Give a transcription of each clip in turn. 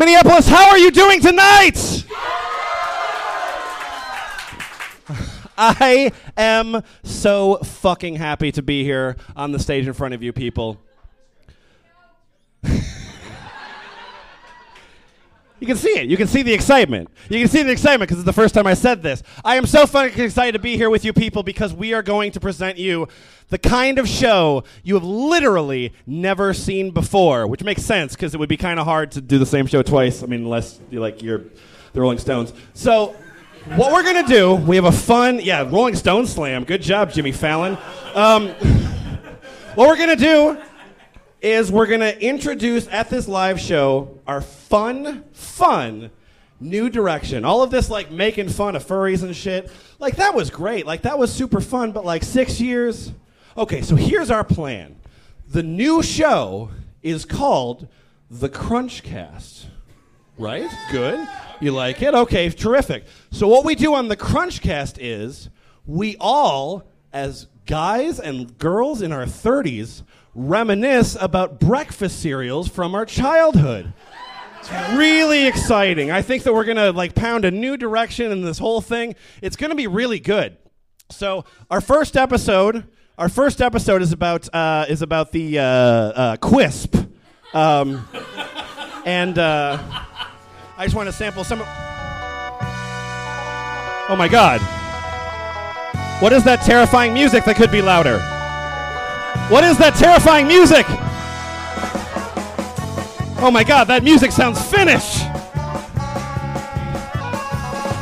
Minneapolis, how are you doing tonight? I am so fucking happy to be here on the stage in front of you people. Can see it. You can see the excitement. You can see the excitement because it's the first time I said this. I am so fucking excited to be here with you people because we are going to present you the kind of show you have literally never seen before, which makes sense because it would be kind of hard to do the same show twice. I mean, unless you like you're the Rolling Stones. So, what we're gonna do? We have a fun, yeah, Rolling Stone slam. Good job, Jimmy Fallon. Um, what we're gonna do is we're going to introduce at this live show our fun, fun new direction. All of this, like making fun of furries and shit, like that was great. Like that was super fun, but like six years. Okay, so here's our plan. The new show is called The Crunchcast. Right? Good. You like it? Okay, terrific. So what we do on the Crunchcast is we all, as guys and girls in our 30s, reminisce about breakfast cereals from our childhood. It's really exciting. I think that we're gonna like pound a new direction in this whole thing. It's gonna be really good. So our first episode, our first episode is about uh, is about the uh, uh, Quisp, um, and uh, I just want to sample some. Oh my God! What is that terrifying music that could be louder? What is that terrifying music? Oh my god, that music sounds Finnish!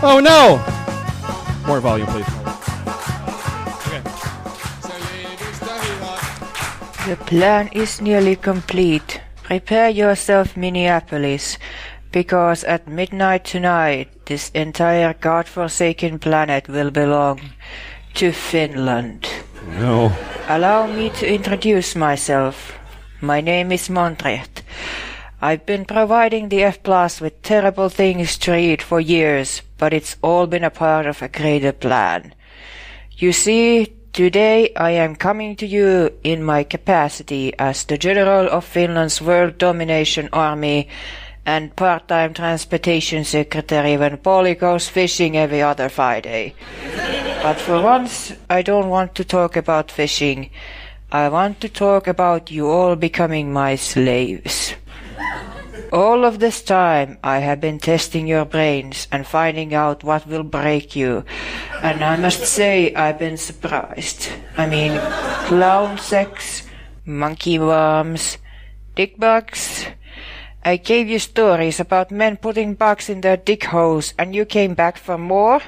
Oh no! More volume, please. The plan is nearly complete. Prepare yourself, Minneapolis, because at midnight tonight, this entire godforsaken planet will belong to Finland. No. Allow me to introduce myself. My name is Montrith. I've been providing the F Plus with terrible things to read for years, but it's all been a part of a greater plan. You see, today I am coming to you in my capacity as the General of Finland's World Domination Army and part-time transportation secretary when Polly goes fishing every other Friday. but for once, I don't want to talk about fishing. I want to talk about you all becoming my slaves. All of this time, I have been testing your brains and finding out what will break you. And I must say, I've been surprised. I mean, clown sex, monkey worms, dick bugs. I gave you stories about men putting bugs in their dick holes, and you came back for more?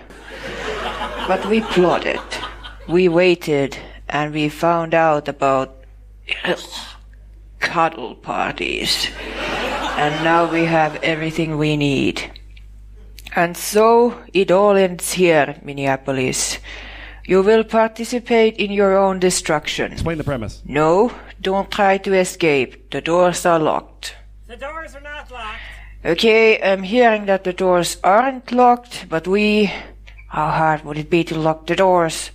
But we plotted. We waited, and we found out about cuddle parties and now we have everything we need. And so it all ends here, Minneapolis. You will participate in your own destruction. Explain the premise. No, don't try to escape. The doors are locked. The doors are not locked. Okay, I'm hearing that the doors aren't locked, but we. How hard would it be to lock the doors?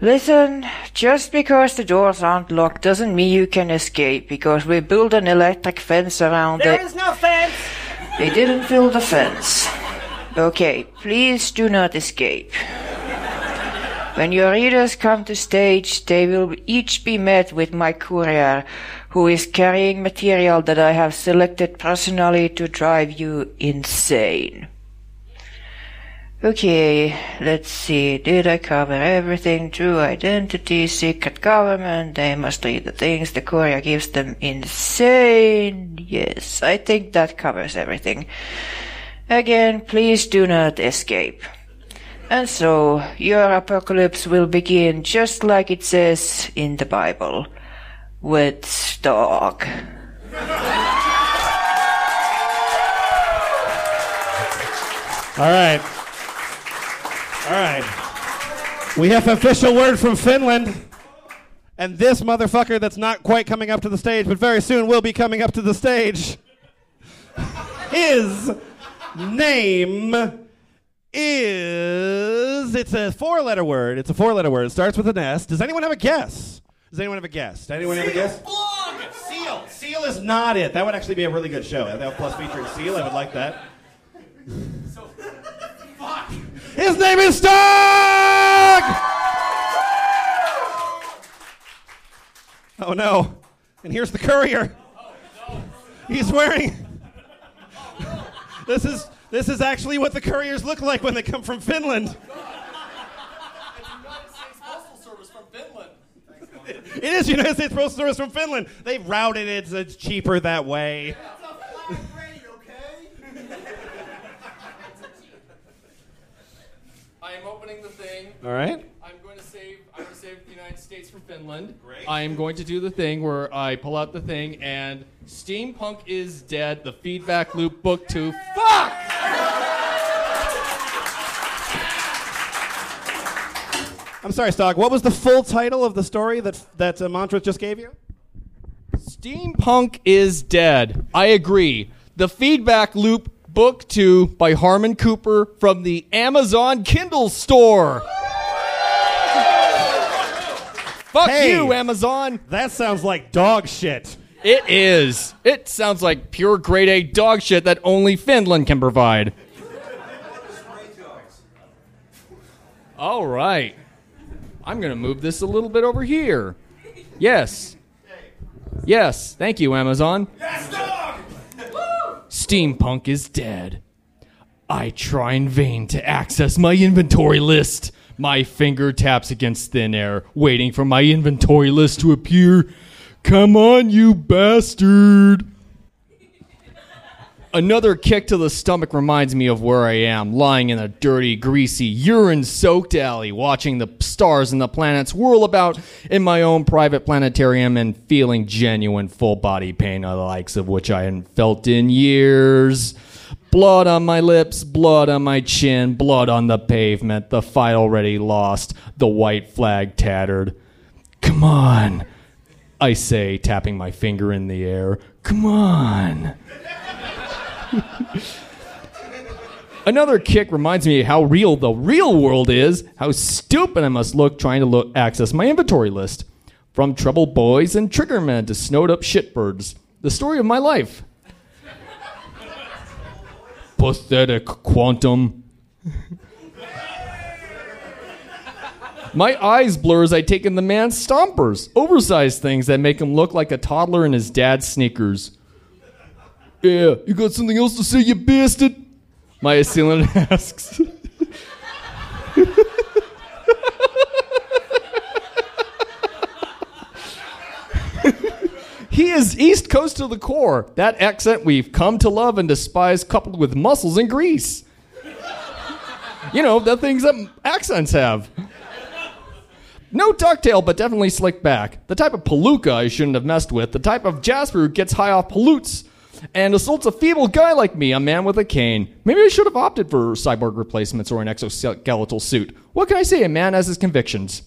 Listen, just because the doors aren't locked doesn't mean you can escape, because we built an electric fence around There it. is no fence. They didn't build the fence. Okay, please do not escape. When your readers come to stage, they will each be met with my courier, who is carrying material that I have selected personally to drive you insane. Okay, let's see. Did I cover everything? True identity, secret government. They must read the things the courier gives them. Insane. Yes, I think that covers everything. Again, please do not escape. And so, your apocalypse will begin just like it says in the Bible. With dog. All right. All right. We have official word from Finland. And this motherfucker that's not quite coming up to the stage, but very soon will be coming up to the stage. His name is. It's a four letter word. It's a four letter word. It starts with an S. Does anyone have a guess? Does anyone have a guess? Does anyone have a guess? Sea Seal. Seal is not it. That would actually be a really good show. That plus featuring Seal. I would like that. so His name is Stog! Oh no. And here's the courier. Oh, He's wearing. Oh, this is this is actually what the couriers look like when they come from Finland. It is United States Postal Service from Finland. It is United States Postal Service from Finland. They've routed it. so It's cheaper that way. Yeah, rate, okay? I am opening the thing. All right. I'm going to save. I'm going to save the United States from Finland. Great. I am going to do the thing where I pull out the thing and steampunk is dead. The feedback loop book two. Fuck. I'm sorry, Stog. What was the full title of the story that that uh, Mantra just gave you? Steampunk is dead. I agree. The feedback loop book two by Harmon Cooper from the Amazon Kindle store. Fuck Hey. you, Amazon. That sounds like dog shit. It is. It sounds like pure grade A dog shit that only Finland can provide. All right. I'm going to move this a little bit over here. Yes. Yes. Thank you, Amazon. Steampunk is dead. I try in vain to access my inventory list. My finger taps against thin air, waiting for my inventory list to appear. Come on, you bastard! Another kick to the stomach reminds me of where I am, lying in a dirty, greasy, urine soaked alley, watching the stars and the planets whirl about in my own private planetarium and feeling genuine full body pain, the likes of which I hadn't felt in years. Blood on my lips, blood on my chin, blood on the pavement, the fight already lost, the white flag tattered. Come on, I say, tapping my finger in the air. Come on. Another kick reminds me how real the real world is, how stupid I must look trying to look, access my inventory list. From trouble boys and triggermen to snowed up shitbirds. The story of my life. Pathetic quantum. My eyes blur as I take in the man's stompers, oversized things that make him look like a toddler in his dad's sneakers. Yeah, you got something else to say, you bastard? My assailant asks. he is East Coast to the core. That accent we've come to love and despise, coupled with muscles and grease. You know, the things that accents have. No ducktail, but definitely slick back. The type of palooka I shouldn't have messed with. The type of Jasper who gets high off pollutes and assaults a feeble guy like me, a man with a cane. Maybe I should have opted for cyborg replacements or an exoskeletal suit. What can I say? A man has his convictions.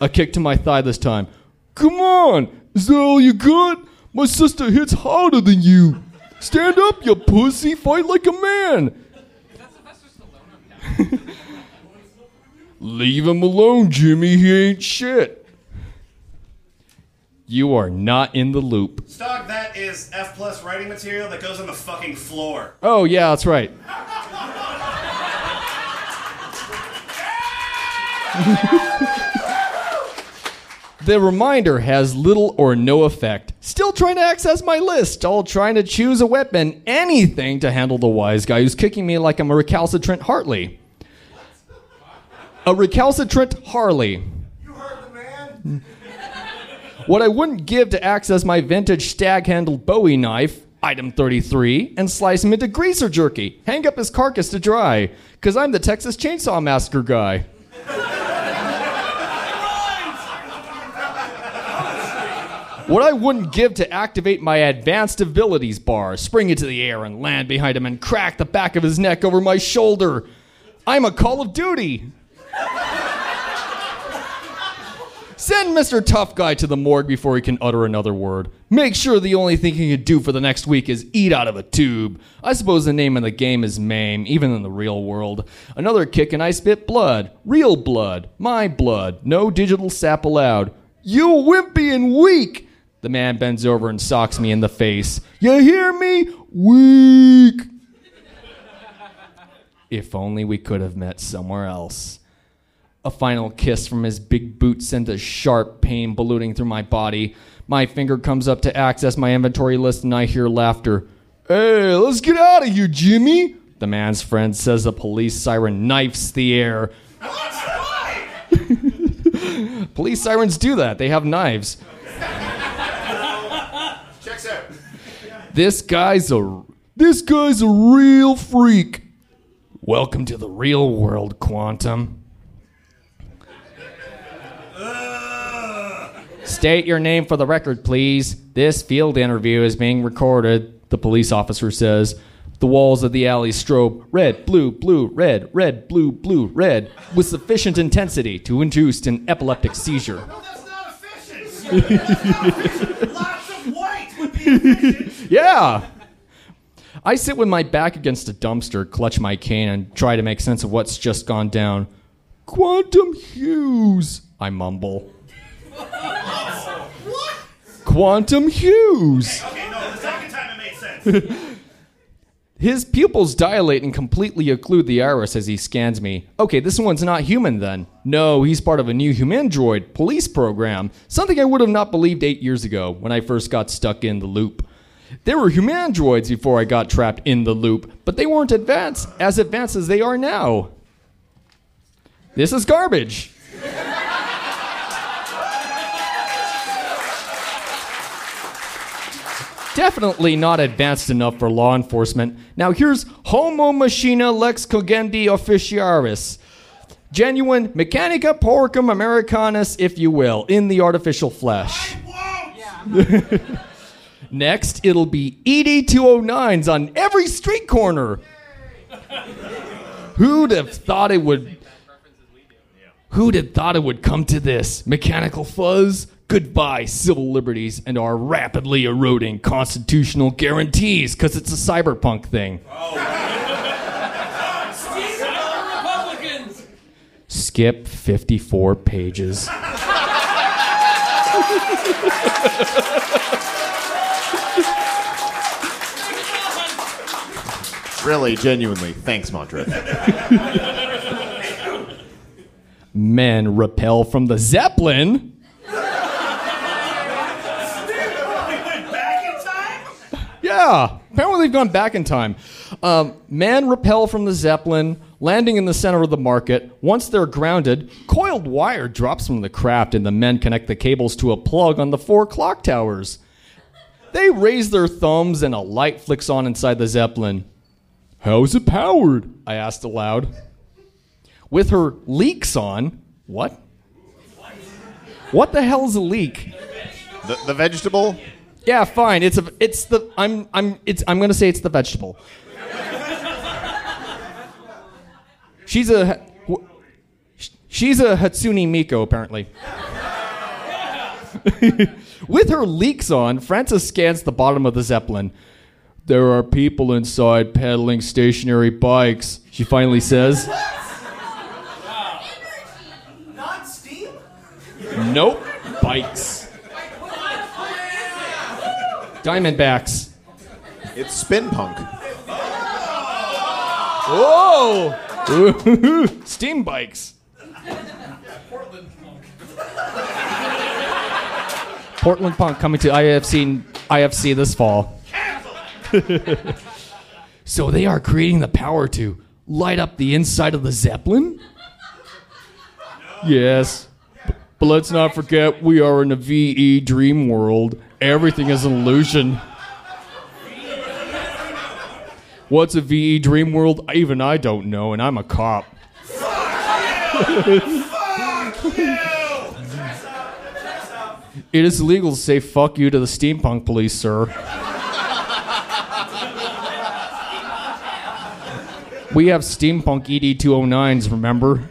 A kick to my thigh this time. Come on! Is that all you got? My sister hits harder than you. Stand up, you pussy. Fight like a man. Leave him alone, Jimmy. He ain't shit. You are not in the loop. Stog, that is F plus writing material that goes on the fucking floor. Oh, yeah, that's right. the reminder has little or no effect. Still trying to access my list, all trying to choose a weapon, anything to handle the wise guy who's kicking me like I'm a recalcitrant Hartley. A recalcitrant Harley. You heard the man. What I wouldn't give to access my vintage stag handled Bowie knife, item 33, and slice him into greaser jerky. Hang up his carcass to dry, because I'm the Texas Chainsaw Massacre guy. What I wouldn't give to activate my advanced abilities bar, spring into the air and land behind him and crack the back of his neck over my shoulder. I'm a Call of Duty. Send Mr. Tough Guy to the morgue before he can utter another word. Make sure the only thing he can do for the next week is eat out of a tube. I suppose the name of the game is maim, even in the real world. Another kick and I spit blood. Real blood. My blood. No digital sap allowed. You wimpy and weak! The man bends over and socks me in the face. You hear me? Weak. if only we could have met somewhere else. A final kiss from his big boot sent a sharp pain ballooning through my body. My finger comes up to access my inventory list and I hear laughter. Hey, let's get out of here, Jimmy. The man's friend says a police siren knifes the air. police sirens do that. They have knives. Checks out. This guy's a this guy's a real freak. Welcome to the real world, Quantum. State your name for the record, please. This field interview is being recorded, the police officer says. The walls of the alley strobe red, blue, blue, red, red, blue, blue, red with sufficient intensity to induce an epileptic seizure. No, that's not efficient. Lots of white would be efficient. Yeah. I sit with my back against a dumpster, clutch my cane, and try to make sense of what's just gone down. Quantum Hughes, I mumble. Quantum Hughes. Okay, no, the second time it made sense. His pupils dilate and completely occlude the iris as he scans me. Okay, this one's not human then. No, he's part of a new humandroid police program. Something I would have not believed eight years ago when I first got stuck in the loop. There were humandroids before I got trapped in the loop, but they weren't advanced as advanced as they are now. This is garbage. Definitely not advanced enough for law enforcement. Now here's Homo Machina Lex Cogendi Officiaris. Genuine Mechanica Porcum Americanus, if you will, in the artificial flesh. Next, it'll be ED 209s on every street corner. Who'd have thought it would? Who'd have thought it would come to this? Mechanical fuzz, goodbye civil liberties, and our rapidly eroding constitutional guarantees, because it's a cyberpunk thing. Republicans! Skip 54 pages. Really, genuinely, thanks, Montrith. Men repel from the Zeppelin. Yeah, apparently they've gone back in time. Um, men repel from the Zeppelin, landing in the center of the market. Once they're grounded, coiled wire drops from the craft, and the men connect the cables to a plug on the four clock towers. They raise their thumbs, and a light flicks on inside the Zeppelin. How's it powered? I asked aloud. With her leeks on. What? What the hell's a leek? The, the vegetable? Yeah, fine. It's a. It's the. I'm. I'm. It's. I'm gonna say it's the vegetable. She's a. She's a Hatsune Miku, apparently. With her leeks on, Frances scans the bottom of the Zeppelin. There are people inside pedaling stationary bikes, she finally says. Not steam? Nope, bikes. Diamondbacks. It's spin punk. Whoa! Steam bikes. Portland Punk coming to IFC IFC this fall. so they are creating the power to light up the inside of the Zeppelin? Yes. But let's not forget we are in a VE dream world. Everything is an illusion. What's a VE dream world? Even I don't know, and I'm a cop. Fuck you! Fuck you! It is illegal to say fuck you to the steampunk police, sir. we have steampunk ED 209s, remember?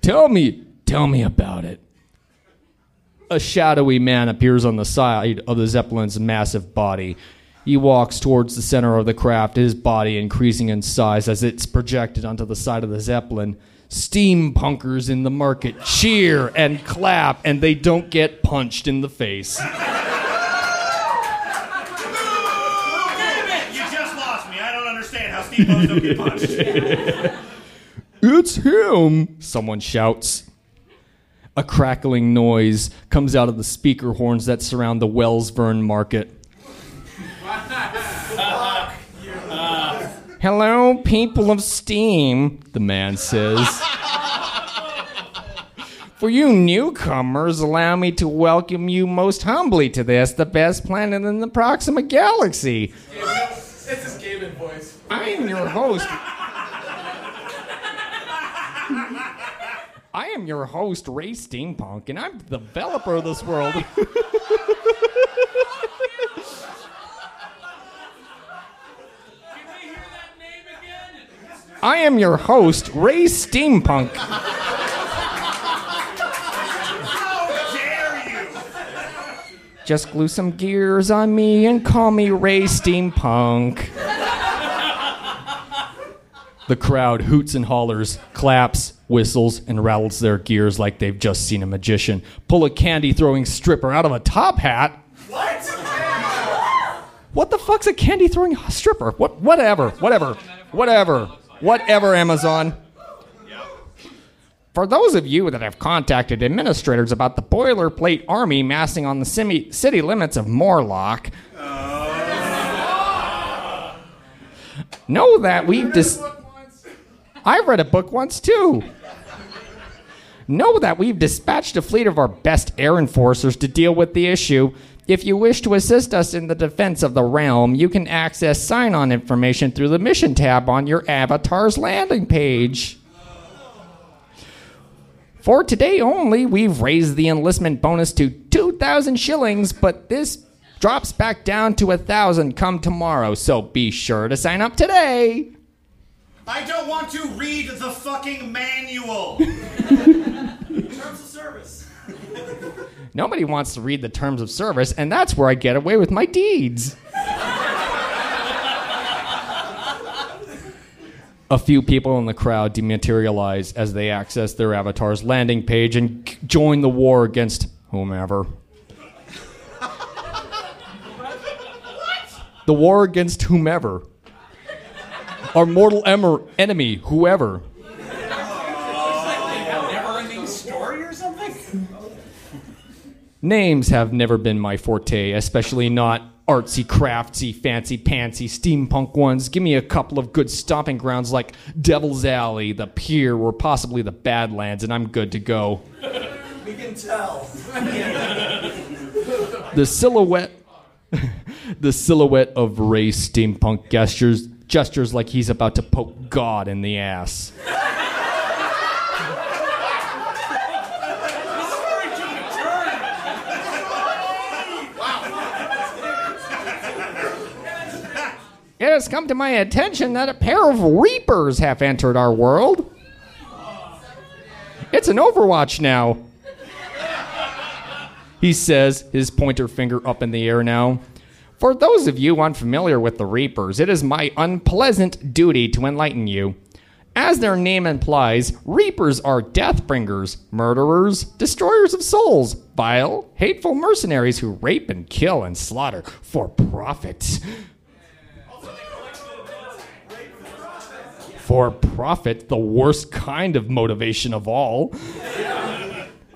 Tell me, tell me about it. A shadowy man appears on the side of the Zeppelin's massive body. He walks towards the center of the craft, his body increasing in size as it's projected onto the side of the Zeppelin. Steampunkers in the market cheer and clap, and they don't get punched in the face. Damn it! You just lost me. I don't understand how steamboats don't get punched. It's him! Someone shouts. A crackling noise comes out of the speaker horns that surround the Wellsburn market. Hello, people of Steam, the man says. For you newcomers, allow me to welcome you most humbly to this, the best planet in the Proxima Galaxy. It's his gaming voice. I am your host. I am your host, Ray Steampunk, and I'm the developer of this world. Can we hear that name again? I am your host, Ray Steampunk. How dare you? Just glue some gears on me and call me Ray Steampunk. The crowd hoots and hollers, claps, whistles, and rattles their gears like they've just seen a magician pull a candy throwing stripper out of a top hat. What? What the fuck's a candy throwing stripper? What? Whatever. Whatever. Whatever. Whatever. Amazon. For those of you that have contacted administrators about the boilerplate army massing on the simi- city limits of Morlock, know that we've dis- I read a book once too. Know that we've dispatched a fleet of our best air enforcers to deal with the issue. If you wish to assist us in the defense of the realm, you can access sign on information through the mission tab on your avatar's landing page. For today only, we've raised the enlistment bonus to 2,000 shillings, but this drops back down to a 1,000 come tomorrow, so be sure to sign up today. I don't want to read the fucking manual. Terms of service. Nobody wants to read the terms of service, and that's where I get away with my deeds. A few people in the crowd dematerialize as they access their avatar's landing page and c- join the war against whomever. What? The war against whomever. Our mortal emer- enemy, whoever. Never-ending story or something? Names have never been my forte, especially not artsy, craftsy, fancy pantsy, steampunk ones. Give me a couple of good stomping grounds like Devil's Alley, the Pier, or possibly the Badlands, and I'm good to go. We can tell. The silhouette, the silhouette of Ray steampunk gestures, gestures like he's about to poke God in the ass. It has come to my attention that a pair of Reapers have entered our world. It's an Overwatch now. He says, his pointer finger up in the air now. For those of you unfamiliar with the Reapers, it is my unpleasant duty to enlighten you. As their name implies, Reapers are deathbringers, murderers, destroyers of souls, vile, hateful mercenaries who rape and kill and slaughter for profit. For profit, the worst kind of motivation of all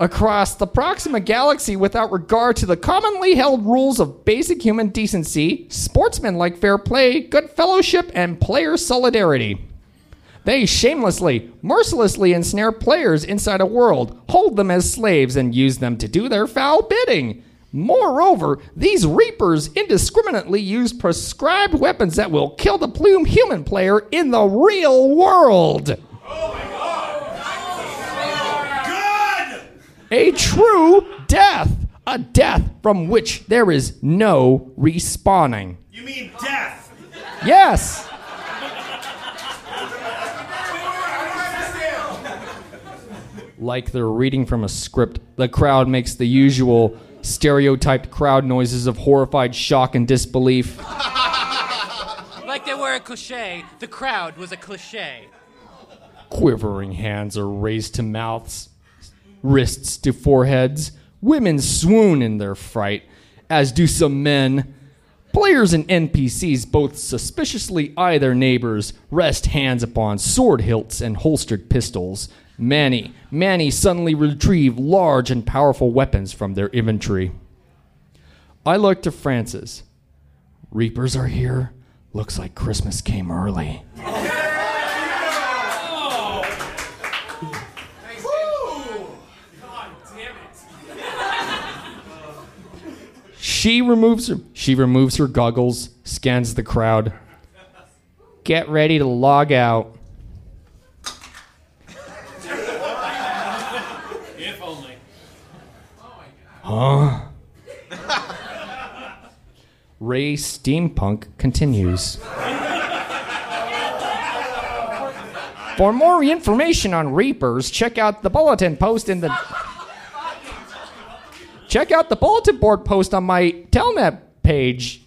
across the Proxima Galaxy without regard to the commonly held rules of basic human decency, sportsmanlike fair play, good fellowship, and player solidarity. They shamelessly, mercilessly ensnare players inside a world, hold them as slaves, and use them to do their foul bidding. Moreover, these Reapers indiscriminately use prescribed weapons that will kill the plume human player in the real world. Oh good! A true death. A death from which there is no respawning. You mean death? Yes. Like they're reading from a script, the crowd makes the usual stereotyped crowd noises of horrified shock and disbelief. Like they were a cliche, the crowd was a cliche. Quivering hands are raised to mouths, wrists to foreheads. Women swoon in their fright, as do some men. Players and NPCs both suspiciously eye their neighbors, rest hands upon sword hilts and holstered pistols. Many, many suddenly retrieve large and powerful weapons from their inventory. I look to Francis. Reapers are here. Looks like Christmas came early. She removes her, she removes her goggles, scans the crowd. Get ready to log out. If only. Huh? Ray Steampunk continues. For more information on Reapers, check out the bulletin post in the Check out the bulletin board post on my Telnet page.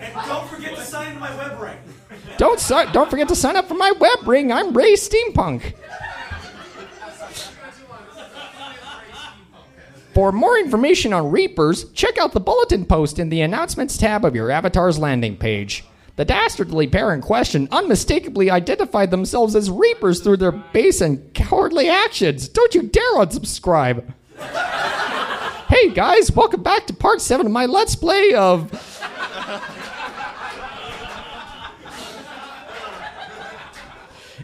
And don't forget to sign my web ring. Don't si- don't forget to sign up for my web ring. I'm Ray Steampunk. For more information on Reapers, check out the bulletin post in the announcements tab of your avatar's landing page. The dastardly pair in question unmistakably identified themselves as Reapers through their base and cowardly actions. Don't you dare unsubscribe. Hey guys, welcome back to part 7 of my Let's Play of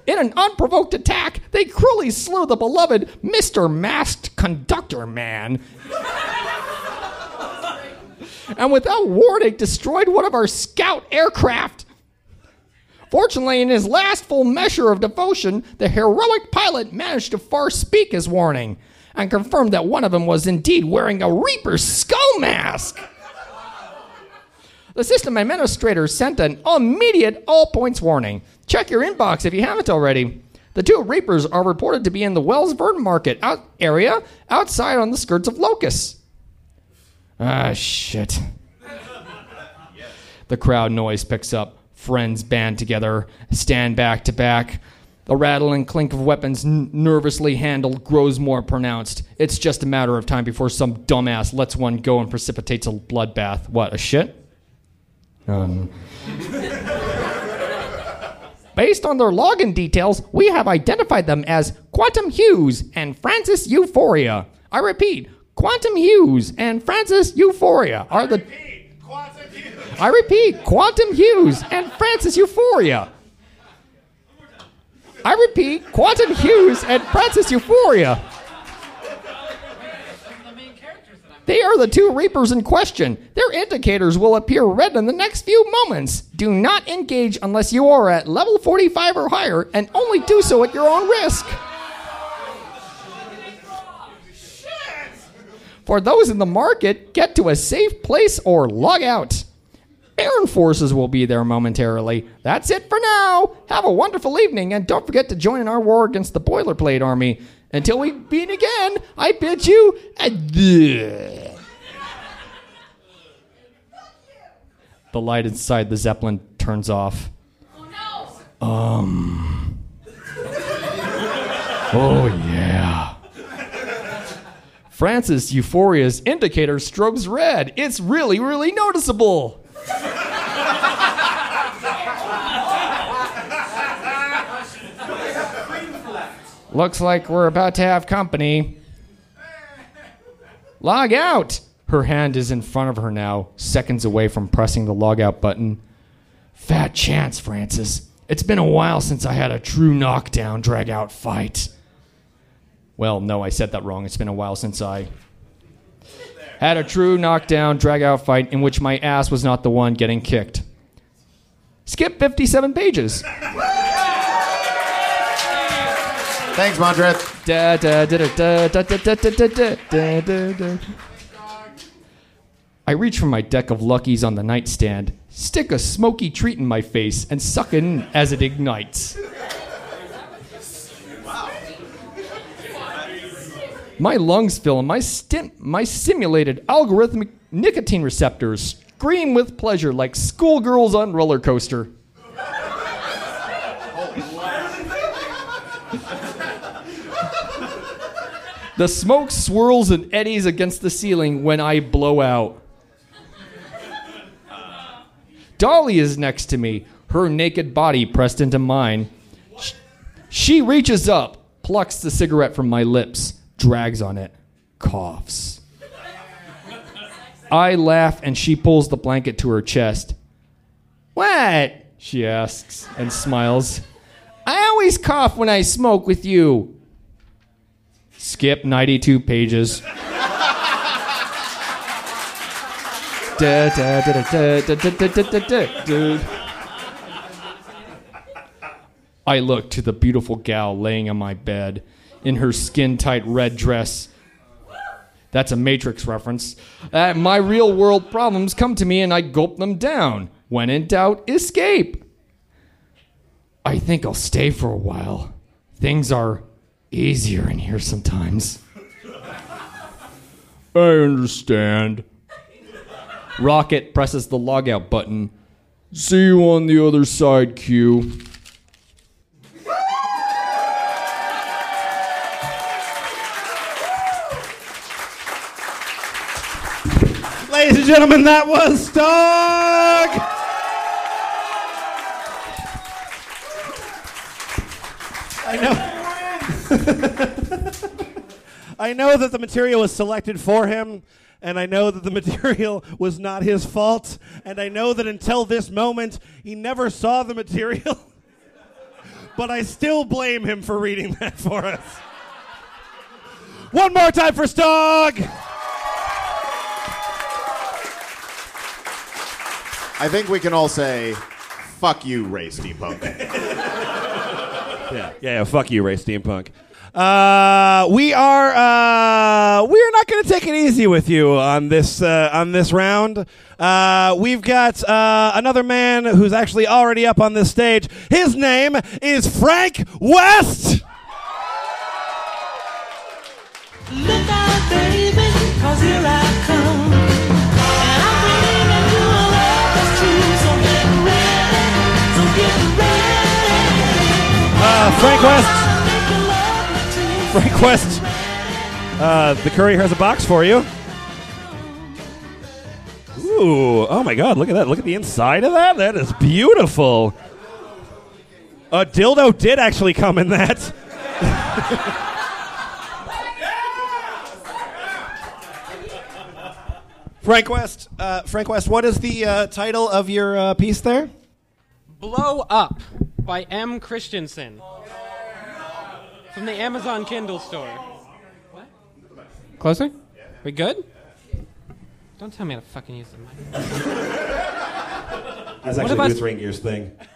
In an unprovoked attack, they cruelly slew the beloved Mr. Masked Conductor Man. and without warning, destroyed one of our scout aircraft. Fortunately, in his last full measure of devotion, the heroic pilot managed to far speak his warning and confirmed that one of them was indeed wearing a Reaper skull mask. The system administrator sent an immediate all points warning. Check your inbox if you haven't already. The two Reapers are reported to be in the Wellsburn Market out area outside on the skirts of Locust. Ah, shit. The crowd noise picks up. Friends band together, stand back to back. The rattle and clink of weapons n- nervously handled grows more pronounced. It's just a matter of time before some dumbass lets one go and precipitates a bloodbath. What, a shit? Um. Based on their login details, we have identified them as Quantum Hughes and Francis Euphoria. I repeat, Quantum Hughes and Francis Euphoria are the. I repeat, Quantum Hughes and Francis Euphoria. I repeat, Quantum Hughes and Francis Euphoria. They are the two Reapers in question. Their indicators will appear red in the next few moments. Do not engage unless you are at level 45 or higher, and only do so at your own risk. For those in the market, get to a safe place or log out. Air forces will be there momentarily. That's it for now. Have a wonderful evening, and don't forget to join in our war against the boilerplate army. Until we meet again, I bid you adieu. The light inside the Zeppelin turns off. Um. Oh, yeah. Francis Euphoria's indicator strobes red. It's really, really noticeable. Looks like we're about to have company. Log out! Her hand is in front of her now, seconds away from pressing the log out button. Fat chance, Francis. It's been a while since I had a true knockdown drag out fight. Well, no, I said that wrong. It's been a while since I had a true knockdown drag out fight in which my ass was not the one getting kicked. Skip 57 pages. Thanks, Montrith. Da, da, da, da, da, da, da, da, da, da, da, da, da. I reach for my deck of luckies on the nightstand, stick a smoky treat in my face, and suck in as it ignites. My lungs fill, and my, stim- my simulated algorithmic nicotine receptors scream with pleasure like schoolgirls on roller coaster. The smoke swirls and eddies against the ceiling when I blow out. Dolly is next to me, her naked body pressed into mine. Sh- She reaches up, plucks the cigarette from my lips, drags on it, coughs. I laugh and she pulls the blanket to her chest. What? she asks and smiles. I always cough when I smoke with you. Skip 92 pages. I look to the beautiful gal laying on my bed in her skin tight red dress. That's a Matrix reference. Uh, my real world problems come to me and I gulp them down. When in doubt, escape. I think I'll stay for a while. Things are easier in here sometimes. I understand. Rocket presses the logout button. See you on the other side, Q. Ladies and gentlemen, that was Stog. I know. I know that the material was selected for him, and I know that the material was not his fault, and I know that until this moment, he never saw the material. but I still blame him for reading that for us. One more time for Stog. I think we can all say, fuck you, Ray Steampunk. Yeah, yeah, yeah. Fuck you, Ray Steampunk. Uh, we are uh, we are not going to take it easy with you on this uh, on this round. Uh, we've got uh, another man who's actually already up on this stage. His name is Frank West. Look out, baby, 'cause here I come. Frank West. Frank West. Uh, the courier has a box for you. Ooh! Oh my God! Look at that! Look at the inside of that. That is beautiful. A dildo did actually come in that. Frank West. Uh, Frank West. What is the uh, title of your uh, piece there? Blow Up by M. Christensen. From the Amazon Kindle store. What? Closer? We good? Don't tell me how to fucking use the mic. That's What actually about- Boots Raingear's thing.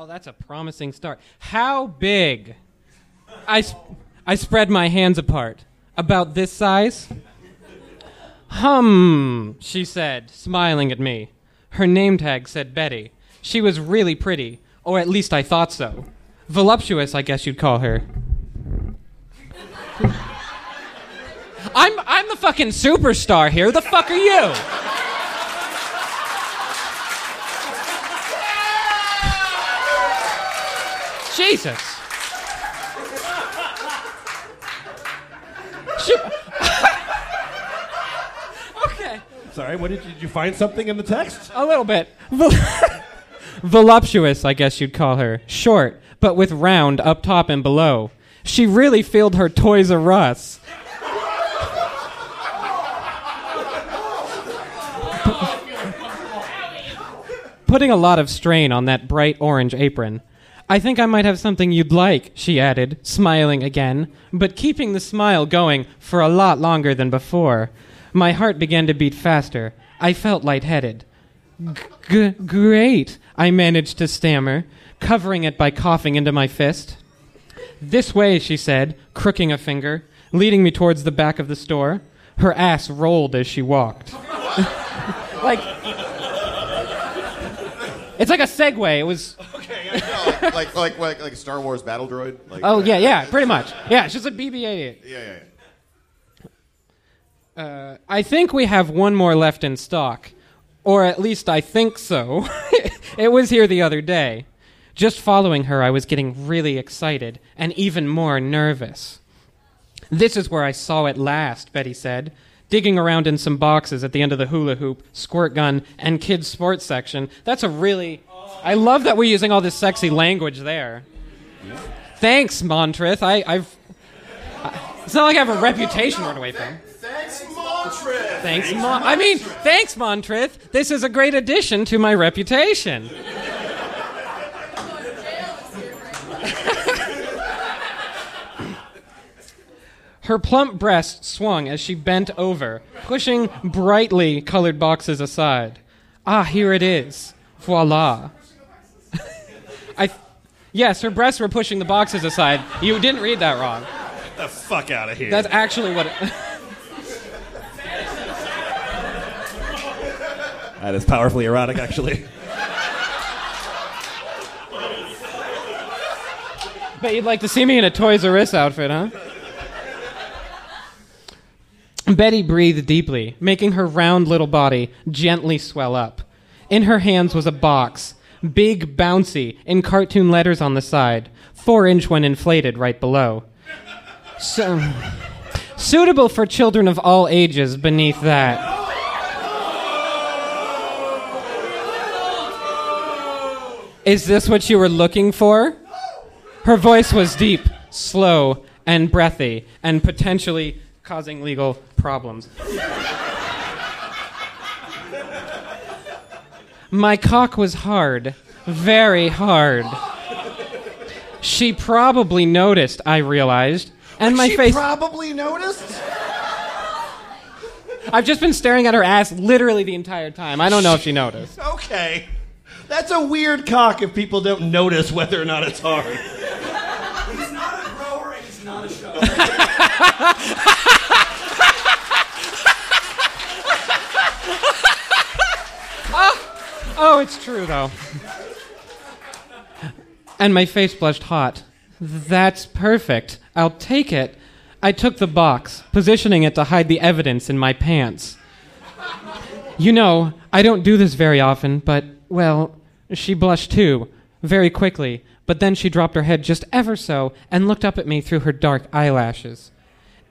Oh, that's a promising start. How big? I, sp- I spread my hands apart. About this size? Hum, she said, smiling at me. Her name tag said Betty. She was really pretty, or at least I thought so. Voluptuous, I guess you'd call her. I'm I'm the fucking superstar here. Who the fuck are you? Jesus. She- okay. Sorry. What did you, did you find something in the text? A little bit. Vol- Voluptuous, I guess you'd call her. Short, but with round up top and below. She really filled her Toys R Us. Putting a lot of strain on that bright orange apron. I think I might have something you'd like, she added, smiling again, but keeping the smile going for a lot longer than before. My heart began to beat faster. I felt lightheaded. G- great, I managed to stammer, covering it by coughing into my fist. This way, she said, crooking a finger, leading me towards the back of the store. Her ass rolled as she walked. like. It's like a Segway. It was. like, like, like, like, like a Star Wars battle droid? Like, Oh, yeah, yeah, pretty much. Yeah, it's just a BB 88. Yeah, yeah, yeah. Uh, I think we have one more left in stock. Or at least I think so. it was here the other day. Just following her, I was getting really excited and even more nervous. This is where I saw it last, Betty said, digging around in some boxes at the end of the hula hoop, squirt gun, and kids' sports section. That's a really. I love that we're using all this sexy language there. Thanks, Montrith. I. I- it's not like I have a reputation to run away from. Thanks. Thanks, Mon. I mean, thanks, Montrith. This is a great addition to my reputation. Her plump breast swung as she bent over, pushing brightly colored boxes aside. Ah, here it is. Voila. I. Yes, her breasts were pushing the boxes aside. You didn't read that wrong. Get the fuck out of here. That's actually what. It, that is powerfully erotic, actually. Bet you'd like to see me in a Toys R Us outfit, huh? Betty breathed deeply, making her round little body gently swell up. In her hands was a box, big, bouncy, in cartoon letters on the side, four inch when inflated right below. So, suitable for children of all ages beneath that. Is this what you were looking for? Her voice was deep, slow, and breathy, and potentially causing legal problems. My cock was hard, very hard. She probably noticed, I realized, and my she face. probably noticed. I've just been staring at her ass literally the entire time. I don't know if she noticed. Okay. That's a weird cock if people don't notice whether or not it's hard. He's not a grower and he's not a shower. Oh, it's true, though. And my face blushed hot. That's perfect. I'll take it. I took the box, positioning it to hide the evidence in my pants. You know, I don't do this very often, but, well, she blushed too, very quickly, but then she dropped her head just ever so and looked up at me through her dark eyelashes.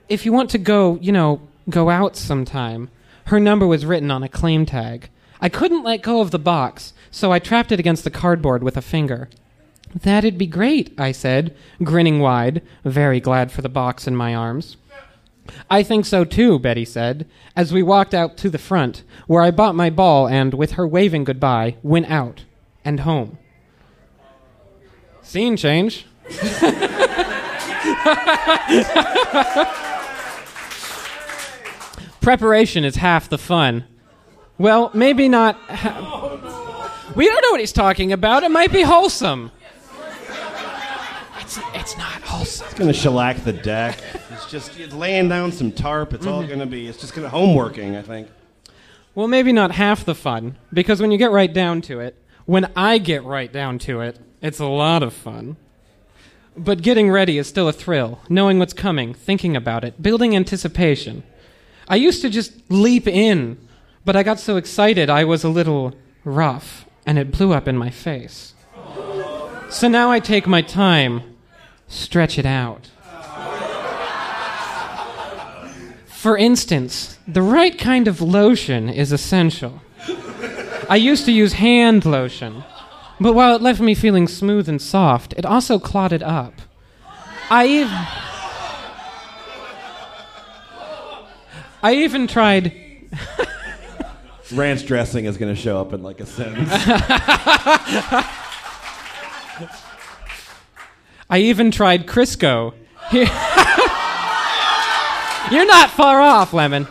If you want to go, you know, go out sometime. Her number was written on a claim tag. I couldn't let go of the box, so I trapped it against the cardboard with a finger. That'd be great, I said, grinning wide, very glad for the box in my arms. I think so too, Betty said, as we walked out to the front, where I bought my ball and, with her waving goodbye, went out and home. Scene change. Preparation is half the fun. Well, maybe not. Ha- we don't know what he's talking about. It might be wholesome. It's, it's not wholesome. It's gonna shellac the deck. It's just it's laying down some tarp. It's all mm-hmm. gonna be. It's just gonna homeworking. I think. Well, maybe not half the fun, because when you get right down to it, when I get right down to it, it's a lot of fun. But getting ready is still a thrill, knowing what's coming, thinking about it, building anticipation. I used to just leap in, but I got so excited I was a little rough, and it blew up in my face. So now I take my time, stretch it out. For instance, the right kind of lotion is essential. I used to use hand lotion, but while it left me feeling smooth and soft, it also clotted up. I even. I even tried. Ranch dressing is gonna show up in like a sentence. I even tried Crisco. You're not far off, Lemon.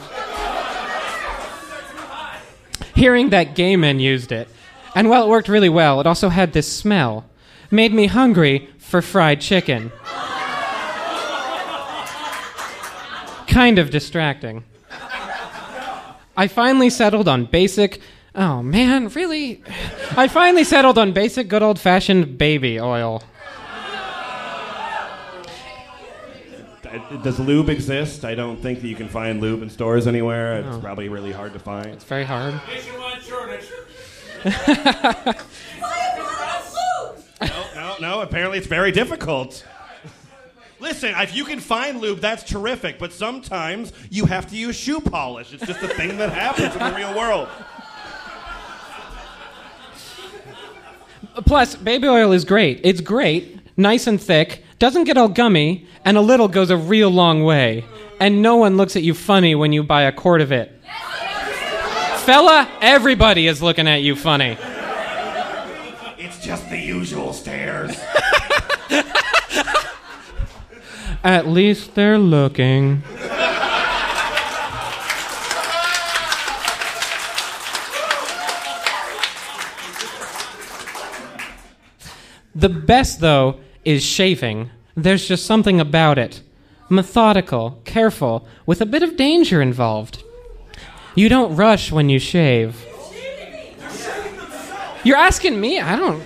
Hearing that gay men used it, and while it worked really well, it also had this smell. Made me hungry for fried chicken. kind of distracting. I finally settled on basic. Oh man, really? I finally settled on basic good old fashioned baby oil. Does lube exist? I don't think that you can find lube in stores anywhere. It's probably really hard to find. It's very hard. Nationwide shortage. Well, no, apparently it's very difficult. Listen, if you can find lube, that's terrific, but sometimes you have to use shoe polish. It's just a thing that happens in the real world. Plus, baby oil is great. It's great, nice and thick, doesn't get all gummy, and a little goes a real long way. And no one looks at you funny when you buy a quart of it. Fella, everybody is looking at you funny. It's just the usual stares. At least they're looking. The best, though, is shaving. There's just something about it. Methodical, careful, with a bit of danger involved. You don't rush when you shave. You're asking me? I don't.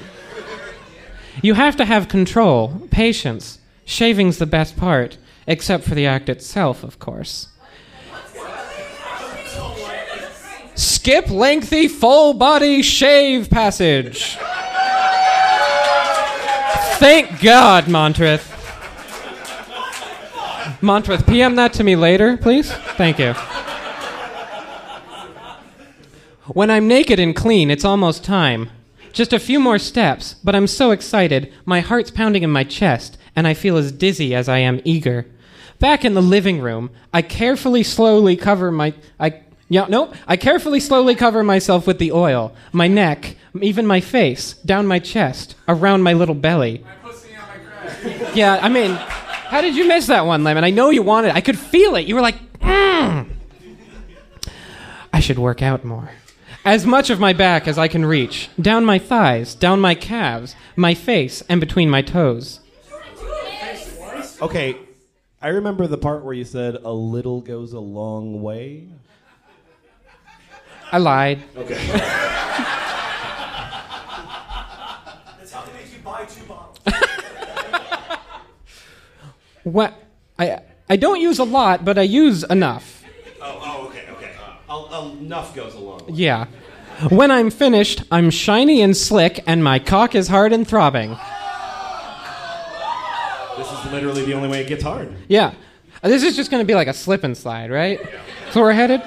You have to have control, patience. Shaving's the best part, except for the act itself, of course. Skip lengthy full body shave passage. Thank God, Montrith. Montrith, PM that to me later, please. Thank you. When I'm naked and clean, it's almost time. Just a few more steps, but I'm so excited, my heart's pounding in my chest, and I feel as dizzy as I am eager. Back in the living room, I carefully slowly cover my I yeah, nope. I carefully slowly cover myself with the oil, my neck, even my face, down my chest, around my little belly. Yeah, I mean, how did you miss that one, Lemon? I know you wanted. it. I could feel it. You were like, mm. I should work out more. As much of my back as I can reach, down my thighs, down my calves, my face, and between my toes. Okay, I remember the part where you said a little goes a long way. I lied. Okay. That's how they make you buy two bottles. What? I I don't use a lot, but I use enough. Oh, oh, okay, okay. Uh, enough goes along. Yeah. When I'm finished, I'm shiny and slick, and my cock is hard and throbbing. This is literally the only way it gets hard. Yeah. This is just going to be like a slip and slide, right? So we're headed.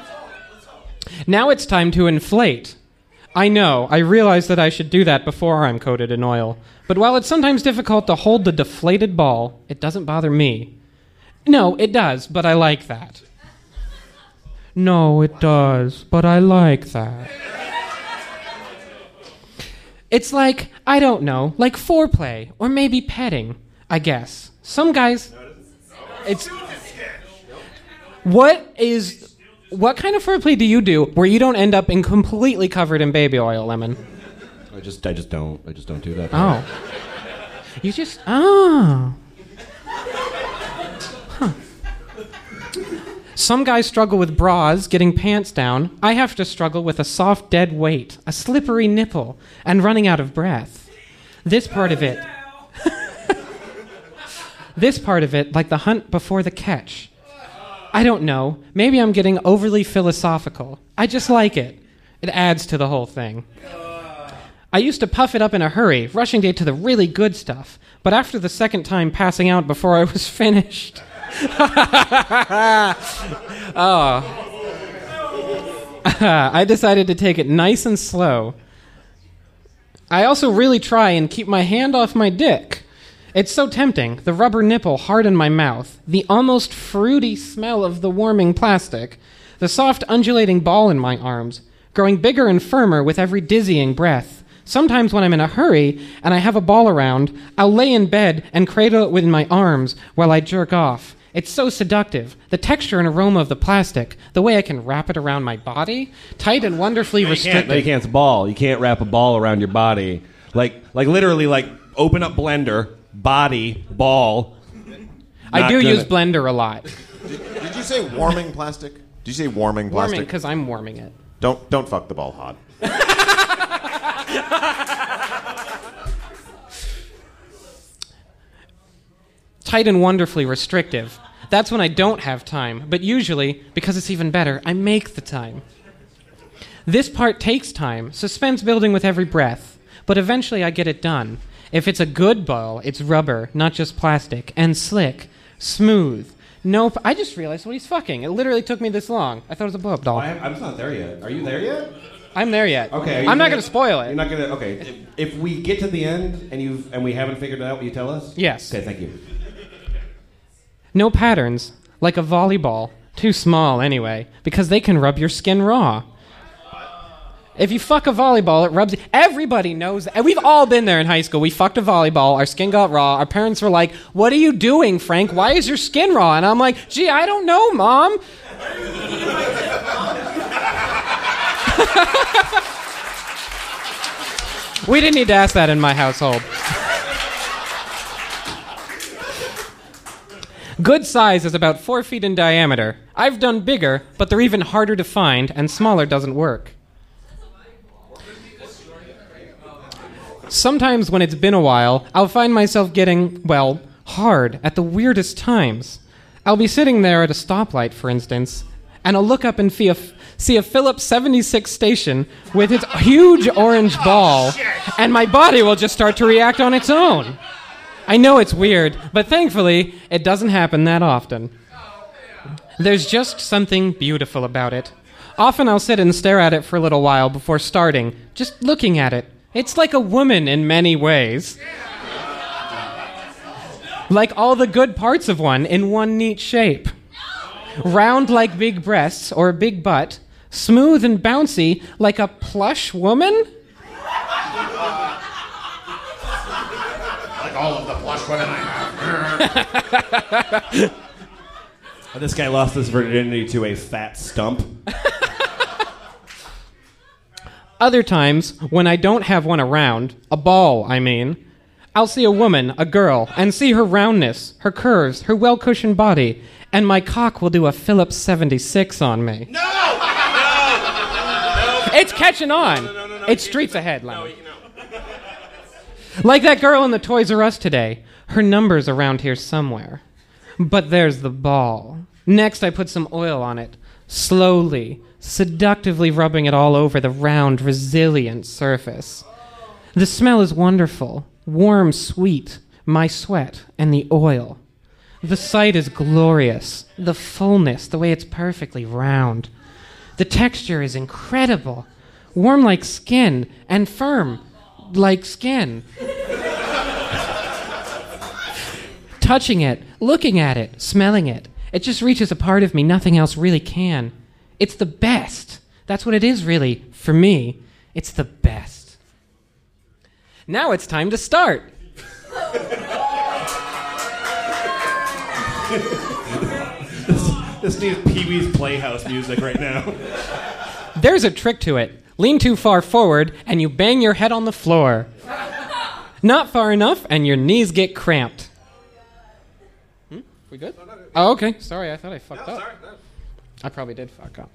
Now it's time to inflate. I know, I realize that I should do that before I'm coated in oil. But while it's sometimes difficult to hold the deflated ball, it doesn't bother me. No, it does, but I like that. No, it does, but I like that. It's like, I don't know, like foreplay, or maybe petting, I guess. Some guys. It's. What is. What kind of foreplay do you do where you don't end up in completely covered in baby oil, Lemon? I just, I just don't, I just don't do that. Oh. You just. Oh. Huh. Some guys struggle with bras, getting pants down. I have to struggle with a soft, dead weight, a slippery nipple, and running out of breath. This part of it. this part of it, like the hunt before the catch. I don't know. Maybe I'm getting overly philosophical. I just like it. It adds to the whole thing. I used to puff it up in a hurry, rushing to the really good stuff. But after the second time passing out before I was finished. oh. I decided to take it nice and slow. I also really try and keep my hand off my dick. It's so tempting. The rubber nipple hard in my mouth, the almost fruity smell of the warming plastic, the soft undulating ball in my arms, growing bigger and firmer with every dizzying breath. Sometimes when I'm in a hurry and I have a ball around, I'll lay in bed and cradle it within my arms while I jerk off. It's so seductive. The texture and aroma of the plastic, the way I can wrap it around my body, tight and wonderfully You can't, restricted. no, you can't. It's a ball. You can't wrap a ball around your body. Like, like literally, like open up blender, body, ball. I do gonna- use blender a lot. Did you say warming plastic? Did you say warming plastic? Warming plastic? because I'm warming it. Don't don't fuck the ball hot. tight and wonderfully restrictive. That's when I don't have time, but usually, because it's even better, I make the time. This part takes time, suspense building with every breath, but eventually I get it done. If it's a good ball, it's rubber, not just plastic, and slick, smooth. Nope. I just realized what he's fucking. It literally took me this long. I thought it was a blow up doll. I, I'm not there yet. Are you there yet? I'm there yet. Okay. I'm not going to spoil it. You're not gonna. Okay. If, we get to the end and you and we haven't figured it out, will you tell us? Yes. Okay. Thank you. No patterns, like a volleyball. Too small, anyway, because they can rub your skin raw. If you fuck a volleyball, it rubs. Everybody knows. And we've all been there in high school. We fucked a volleyball. Our skin got raw. Our parents were like, "What are you doing, Frank? Why is your skin raw?" And I'm like, "Gee, I don't know, mom." We didn't need to ask that in my household. Good size is about four feet in diameter. I've done bigger, but they're even harder to find, and smaller doesn't work. Sometimes when it's been a while, I'll find myself getting, well, hard at the weirdest times. I'll be sitting there at a stoplight, for instance, and I'll look up and see a, see a Phillips 76 station with its huge orange ball, oh, and my body will just start to react on its own. I know it's weird, but thankfully, it doesn't happen that often. There's just something beautiful about it. Often I'll sit and stare at it for a little while before starting, just looking at it. It's like a woman in many ways. Like all the good parts of one in one neat shape. Round like big breasts or a big butt, smooth and bouncy like a plush woman. Like all of the plush women I have. This guy lost his virginity to a fat stump. Other times, when I don't have one around, a ball, I mean, I'll see a woman, a girl, and see her roundness, her curves, her well cushioned body, and my cock will do a Phillips 76 on me. No! It's catching on. it's streets ahead, Leonard. Like that girl in the Toys R Us today. Her number's around here somewhere. But there's the ball. Next, I put some oil on it, slowly, seductively rubbing it all over the round, resilient surface. The smell is wonderful, warm, sweet, my sweat and the oil. The sight is glorious, the fullness, the way it's perfectly round. The texture is incredible, warm like skin and firm like skin. Touching it, looking at it, smelling it, it just reaches a part of me nothing else really can. It's the best. That's what it is, really, for me. It's the best. Now it's time to start. This needs Pee Wee's Playhouse music right now. There's a trick to it. Lean too far forward and you bang your head on the floor. Not far enough and your knees get cramped. Hmm? We good? Oh, okay. Sorry, I thought I fucked up. I probably did fuck up.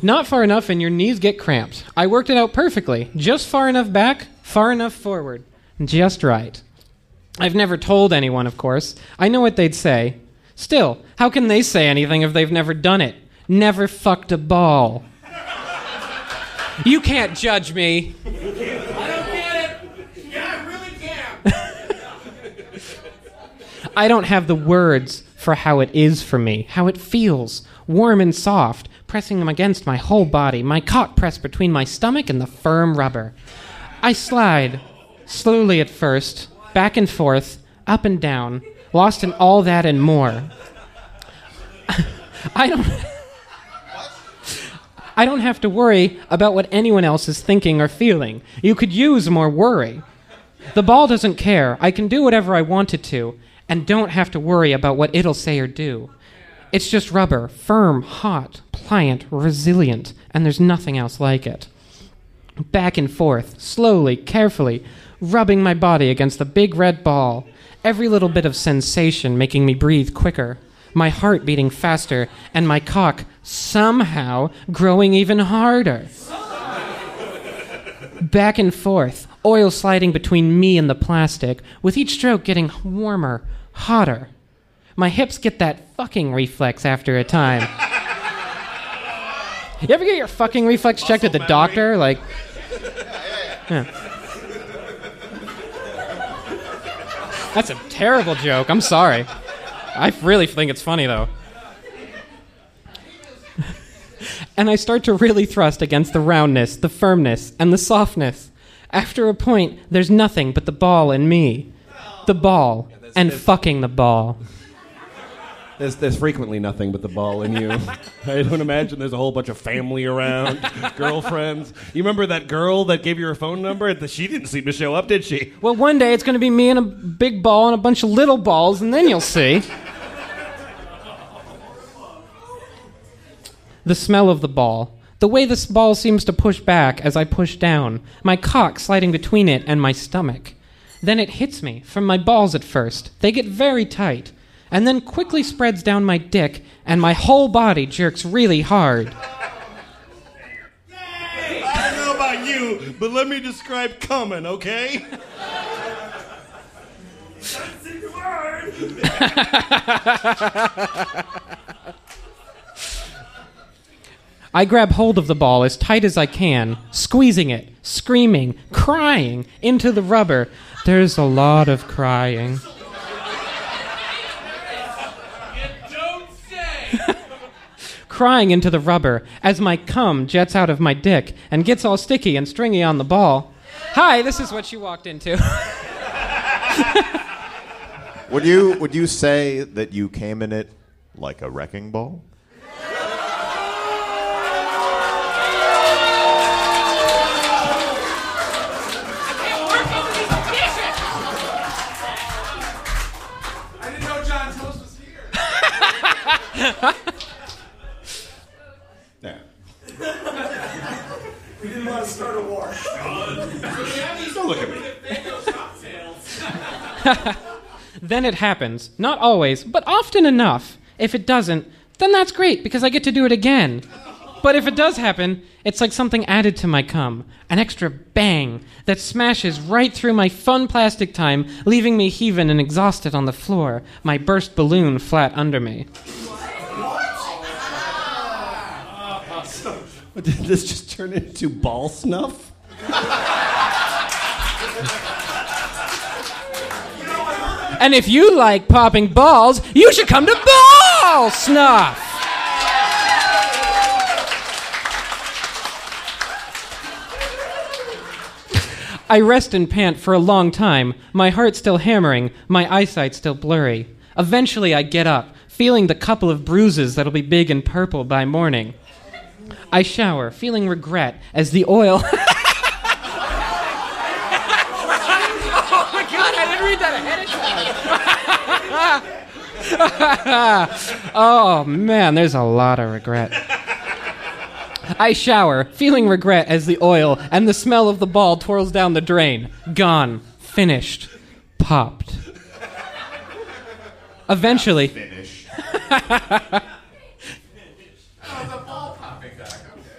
Not far enough and your knees get cramped. I worked it out perfectly. Just far enough back, far enough forward. Just right. I've never told anyone, of course. I know what they'd say. Still, how can they say anything if they've never done it? Never fucked a ball. You can't judge me. I don't get it. Yeah, I really can. I don't have the words for how it is for me, how it feels, warm and soft, pressing them against my whole body, my cock pressed between my stomach and the firm rubber. I slide, slowly at first, back and forth, up and down, lost in all that and more. I don't. I don't have to worry about what anyone else is thinking or feeling. You could use more worry. The ball doesn't care. I can do whatever I want it to, and don't have to worry about what it'll say or do. It's just rubber, firm, hot, pliant, resilient, and there's nothing else like it. Back and forth, slowly, carefully, rubbing my body against the big red ball, every little bit of sensation making me breathe quicker, my heart beating faster, and my cock somehow growing even harder. Back and forth, oil sliding between me and the plastic, with each stroke getting warmer, hotter. My hips get that fucking reflex after a time. You ever get your fucking reflex checked at the doctor? Like, yeah. That's a terrible joke. I'm sorry. I really think it's funny, though. and I start to really thrust against the roundness, the firmness, and the softness. After a point, there's nothing but the ball and me. The ball, and fucking the ball. There's, there's frequently nothing but the ball in you. I don't imagine there's a whole bunch of family around, girlfriends. You remember that girl that gave you her phone number? She didn't seem to show up, did she? Well, one day it's going to be me and a big ball and a bunch of little balls, and then you'll see. The smell of the ball. The way this ball seems to push back as I push down, my cock sliding between it and my stomach. Then it hits me from my balls at first. They get very tight, and then quickly spreads down my dick, and my whole body jerks really hard. I don't know about you, but let me describe coming, okay? I grab hold of the ball as tight as I can, squeezing it, screaming, crying into the rubber. There's a lot of crying. Don't say. Crying into the rubber as my cum jets out of my dick and gets all sticky and stringy on the ball. Hi, this is what you walked into. Would you would you say that you came in it like a wrecking ball? Yeah. We didn't want to start a war. Don't look at me. then it happens. Not always, but often enough. If it doesn't, then that's great because I get to do it again. But if it does happen, it's like something added to my cum. An extra bang that smashes right through my fun plastic time, leaving me heaving and exhausted on the floor, my burst balloon flat under me. Did this just turn into ball snuff? And if you like popping balls, you should come to Ball Snuff! I rest and pant for a long time, my heart still hammering, my eyesight still blurry. Eventually, I get up, feeling the couple of bruises that'll be big and purple by morning. I shower, feeling regret as the oil. oh my god, I didn't read that ahead of time. oh man, there's a lot of regret. I shower, feeling regret as the oil and the smell of the ball twirls down the drain. Gone. Finished. Popped. Eventually,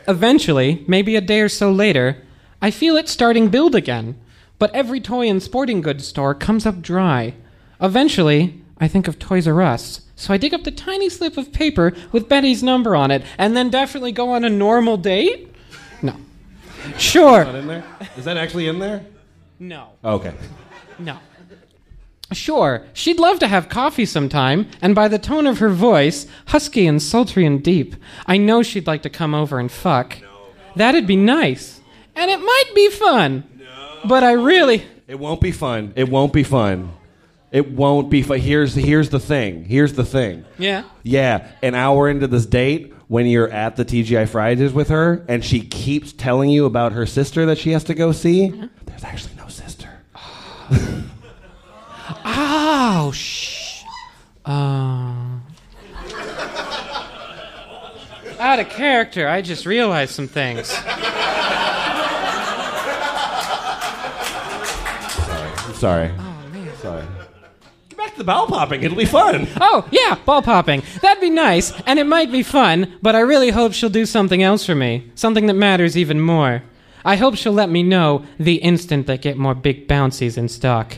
Eventually, maybe a day or so later, I feel it starting build again. But every toy and sporting goods store comes up dry. Eventually, I think of Toys R Us. So I dig up the tiny slip of paper with Betty's number on it and then definitely go on a normal date? No. Sure. Not in there? Is that actually in there? No. Okay. No. Sure, she'd love to have coffee sometime, and by the tone of her voice, husky and sultry and deep, I know she'd like to come over and fuck. That'd be nice. And it might be fun. But I really. It won't be fun. It won't be fun. It won't be fun. Here's here's the thing. Here's the thing. Yeah. Yeah, an hour into this date, when you're at the TGI Fridays with her, and she keeps telling you about her sister that she has to go see, uh-huh. there's actually no sister. Oh, shh. Uh. Out of character, I just realized some things. I'm sorry. Oh man. Sorry. Get back to the ball popping. It'll be fun. Oh, yeah, ball popping. That'd be nice, and it might be fun, but I really hope she'll do something else for me. Something that matters even more. I hope she'll let me know the instant they get more big bouncies in stock.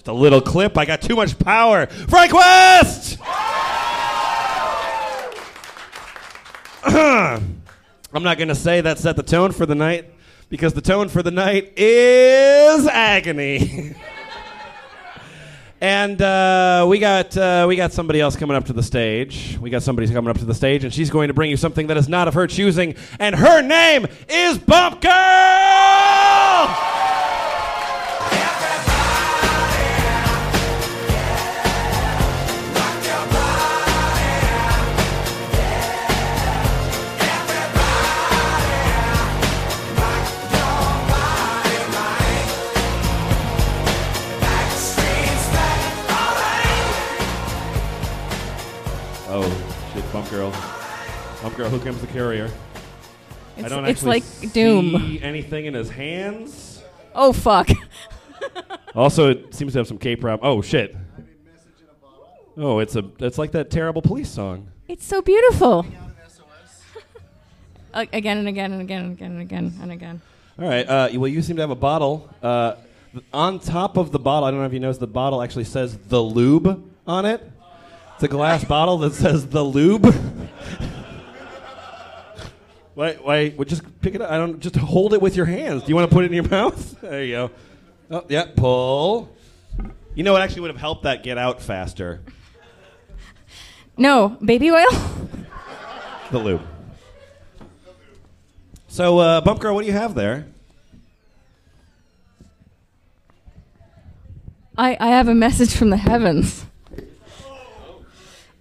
Just a little clip. I got too much power. Frank West! I'm not going to say that set the tone for the night because the tone for the night is agony. and uh, we got uh, we got somebody else coming up to the stage. We got somebody coming up to the stage, and she's going to bring you something that is not of her choosing, and her name is Bump Girl. Oh shit, Bump Girl. bumpgrrl, who comes the carrier? I don't it's actually like Doom. see anything in his hands. Oh fuck. Also, it seems to have some K-pop. Oh shit. Oh, it's a it's like that terrible police song. It's so beautiful. A- again and again and again and again and again and again. All right. Uh, well, you seem to have a bottle. Uh, on top of the bottle, I don't know if you noticed, the bottle actually says the lube on it. It's a glass bottle that says the lube. why? Why? Well, just pick it up. I don't. Just hold it with your hands. Do you want to put it in your mouth? There you go. Oh, yeah. Pull. You know, it actually would have helped that get out faster. No, baby oil. The lube. So, uh, bumpgrrl, what do you have there? I, I have a message from the heavens.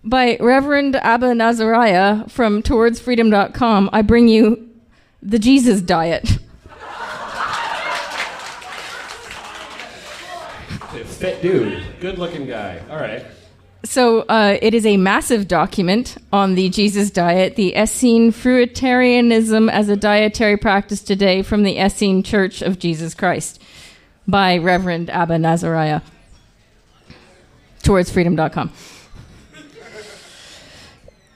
By Reverend Abba Nazariah from towardsfreedom.com, I bring you the Jesus diet. Fit dude. Good looking guy. All right. So uh, it is a massive document on the Jesus diet, the Essene Fruitarianism as a dietary practice today from the Essene Church of Jesus Christ by Reverend Abba Nazariah. Towardsfreedom.com.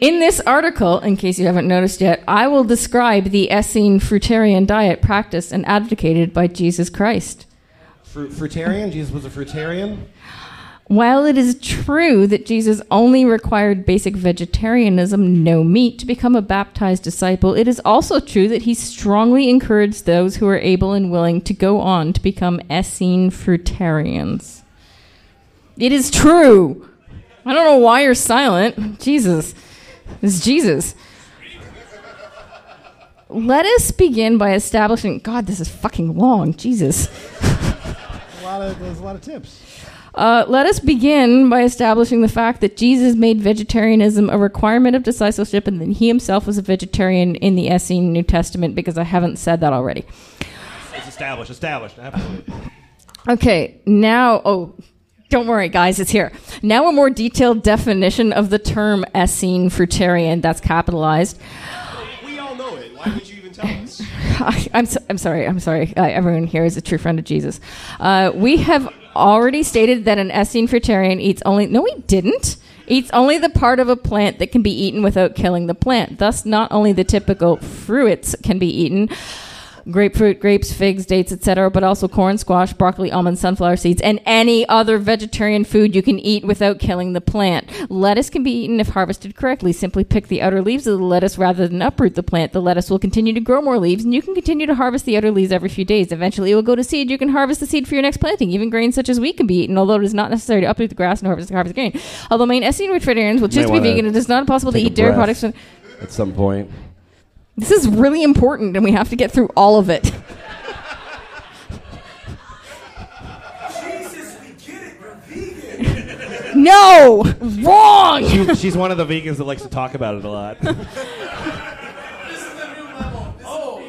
In this article, in case you haven't noticed yet, I will describe the Essene Fruitarian diet practiced and advocated by Jesus Christ. Fru- fruitarian? Jesus was a fruitarian? While it is true that Jesus only required basic vegetarianism, no meat, to become a baptized disciple, it is also true that he strongly encouraged those who are able and willing to go on to become Essene fruitarians. It is true. I don't know why you're silent. Jesus. It's Jesus. Let us begin by establishing. God, this is fucking long. Jesus. A lot of, there's a lot of tips. Uh, let us begin by establishing the fact that Jesus made vegetarianism a requirement of discipleship and that he himself was a vegetarian in the Essene New Testament because I haven't said that already. It's established. Established. Absolutely. Okay, now, oh, don't worry, guys, it's here. Now, a more detailed definition of the term Essene fruitarian, that's capitalized. We all know it. Why would you even tell us? I, I'm, so, I'm sorry. I'm sorry. Uh, everyone here is a true friend of Jesus. Uh, we have already stated that an Essene fruitarian eats only. No, we didn't. Eats only the part of a plant that can be eaten without killing the plant. Thus, not only the typical fruits can be eaten. Grapefruit, grapes, figs, dates, etc., but also corn, squash, broccoli, almonds, sunflower seeds, and any other vegetarian food you can eat without killing the plant. Lettuce can be eaten if harvested correctly. Simply pick the outer leaves of the lettuce rather than uproot the plant. The lettuce will continue to grow more leaves, and you can continue to harvest the outer leaves every few days. Eventually, it will go to seed. You can harvest the seed for your next planting. Even grains such as wheat can be eaten, although it is not necessary to uproot the grass and harvest, the harvest grain. Although main Essene vegetarians will choose to be vegan, it is not possible to eat dairy products. At some point. This is really important, and we have to get through all of it. Jesus, we get it. You're vegan. No, wrong. She, she's one of the vegans that likes to talk about it a lot. This is the new level. This Oh.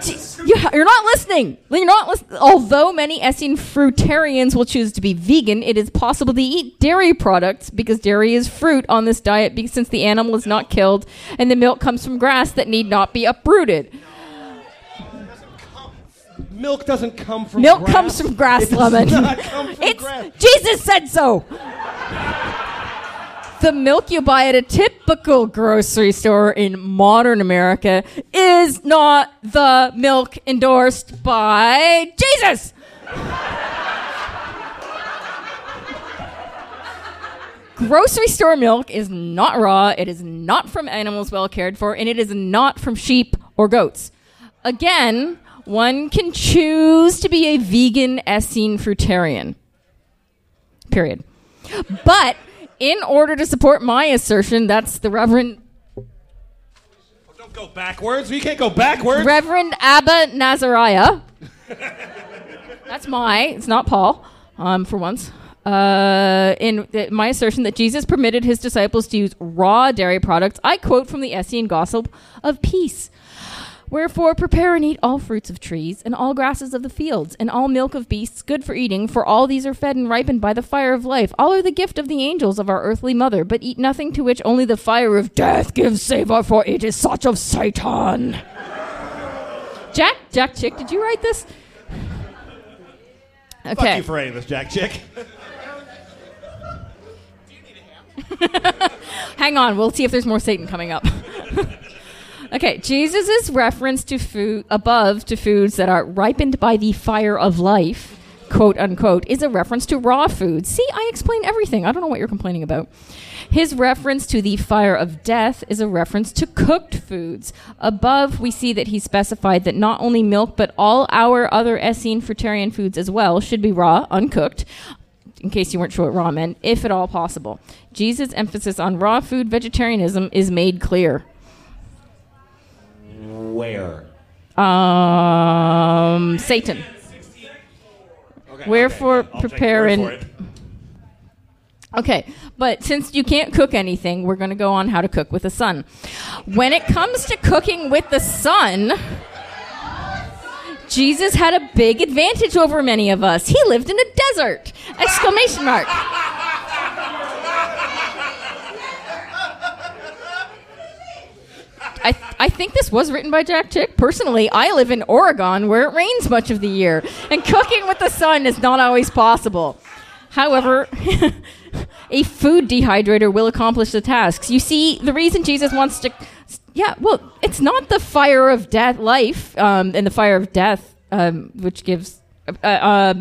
is beyond You, you're not listening. You're not listening. Although many Essene fruitarians will choose to be vegan, it is possible to eat dairy products because dairy is fruit on this diet because since the animal is not killed and the milk comes from grass that need not be uprooted. Milk doesn't come from Milk grass. comes from grass, It Lemon. from it's grass. Jesus said so. The milk you buy at a typical grocery store in modern America is not the milk endorsed by Jesus. Grocery store milk is not raw, it is not from animals well cared for, and it is not from sheep or goats. Again, one can choose to be a vegan Essene fruitarian. Period. But in order to support my assertion, that's the Reverend Don't go backwards. We can't go backwards. Reverend Abba Nazariah. That's my. It's not Paul. Um, for once. Uh, in th- my assertion that Jesus permitted his disciples to use raw dairy products, I quote from the Essene Gospel of Peace. Wherefore, prepare and eat all fruits of trees, and all grasses of the fields, and all milk of beasts, good for eating, for all these are fed and ripened by the fire of life. All are the gift of the angels of our earthly mother, but eat nothing to which only the fire of death gives savor, for it is such of Satan. Jack, Jack Chick, did you write this? Okay. Fuck you for writing this, Jack Chick. Hang on, we'll see if there's more Satan coming up. okay, Jesus' reference to food above to foods that are ripened by the fire of life, quote unquote, is a reference to raw foods. See, I explain everything. I don't know what you're complaining about. His reference to the fire of death is a reference to cooked foods. Above, we see that he specified that not only milk, but all our other Essene fruitarian foods as well should be raw, uncooked, in case you weren't sure what raw meant, if at all possible. Jesus' emphasis on raw food vegetarianism is made clear. Where? Um, Satan. Wherefore, prepare and. for it. Okay, but since you can't cook anything, we're going to go on how to cook with the sun. When it comes to cooking with the sun, Jesus had a big advantage over many of us. He lived in a desert! Exclamation mark. I, I think this was written by Jack Chick. Personally, I live in Oregon where it rains much of the year, and cooking with the sun is not always possible. However, a food dehydrator will accomplish the tasks. You see, the reason Jesus wants to. Yeah, well, it's not the fire of death, life, um, and the fire of death, um, which gives. Uh, uh,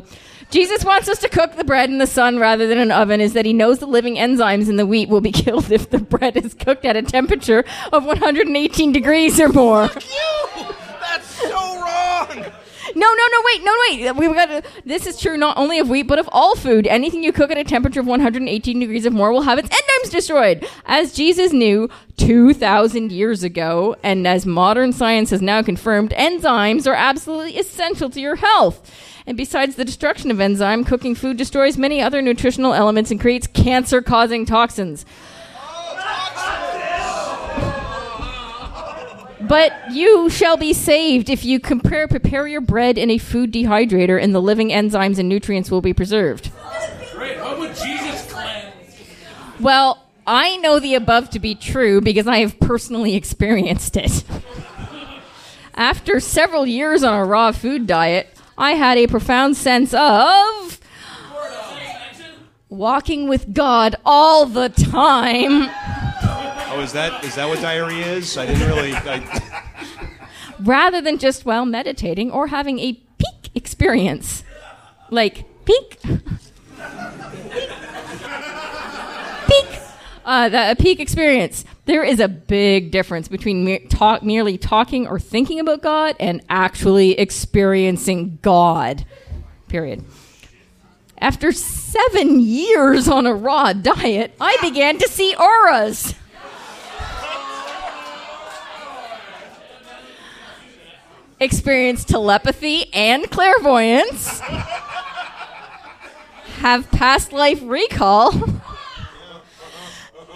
Jesus wants us to cook the bread in the sun rather than an oven, is that he knows the living enzymes in the wheat will be killed if the bread is cooked at a temperature of 118 degrees or more. Fuck you! That's so wrong. No, no, no, wait, no, wait. We've got to, this is true not only of wheat, but of all food. Anything you cook at a temperature of 118 degrees or more will have its enzymes destroyed. As Jesus knew 2,000 years ago, and as modern science has now confirmed, enzymes are absolutely essential to your health. And besides the destruction of enzyme, cooking food destroys many other nutritional elements and creates cancer causing toxins. But you shall be saved if you compare prepare your bread in a food dehydrator and the living enzymes and nutrients will be preserved. Great. What would Jesus cleanse? Well, I know the above to be true because I have personally experienced it. After several years on a raw food diet, I had a profound sense of walking with God all the time Oh, is that is that what diarrhea is? I didn't really. I, rather than just while meditating or having a peak experience. Like, peak. peak. Uh, the, a peak experience. There is a big difference between mere, talk, merely talking or thinking about God and actually experiencing God. Period. After seven years on a raw diet, I began to see auras. experience telepathy and clairvoyance, have past life recall,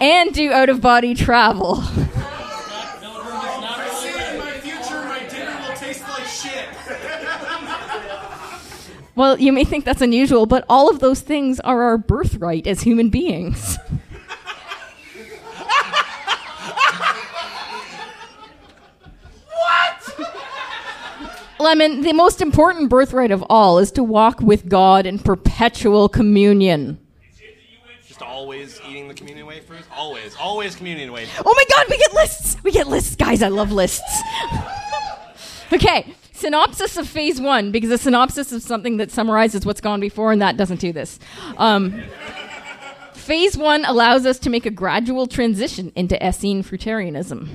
and do out of body travel. I see in my future my dinner will taste like shit. Well, you may think that's unusual, but all of those things are our birthright as human beings. What? Lemon, the most important birthright of all is to walk with God in perpetual communion. Just always eating the communion wafers? Always, always communion wafers. Oh my god, we get lists! We get lists, guys. I love lists. okay, synopsis of phase one, because a synopsis is something that summarizes what's gone before, and that doesn't do this. Um, phase one allows us to make a gradual transition into Essene fruitarianism.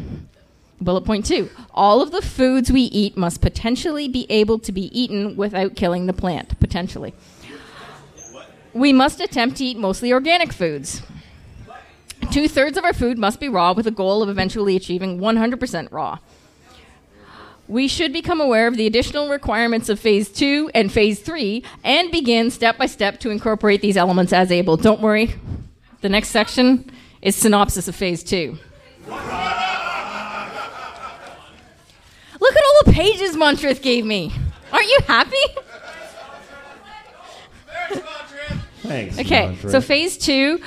Bullet point two all of the foods we eat must potentially be able to be eaten without killing the plant. Potentially. We must attempt to eat mostly organic foods. Two thirds of our food must be raw with a goal of eventually achieving 100% raw. We should become aware of the additional requirements of phase two and phase three and begin step by step to incorporate these elements as able. Don't worry, the next section is synopsis of phase two. Look at all the pages Montrith gave me. Aren't you happy? Thanks. Okay, so phase two,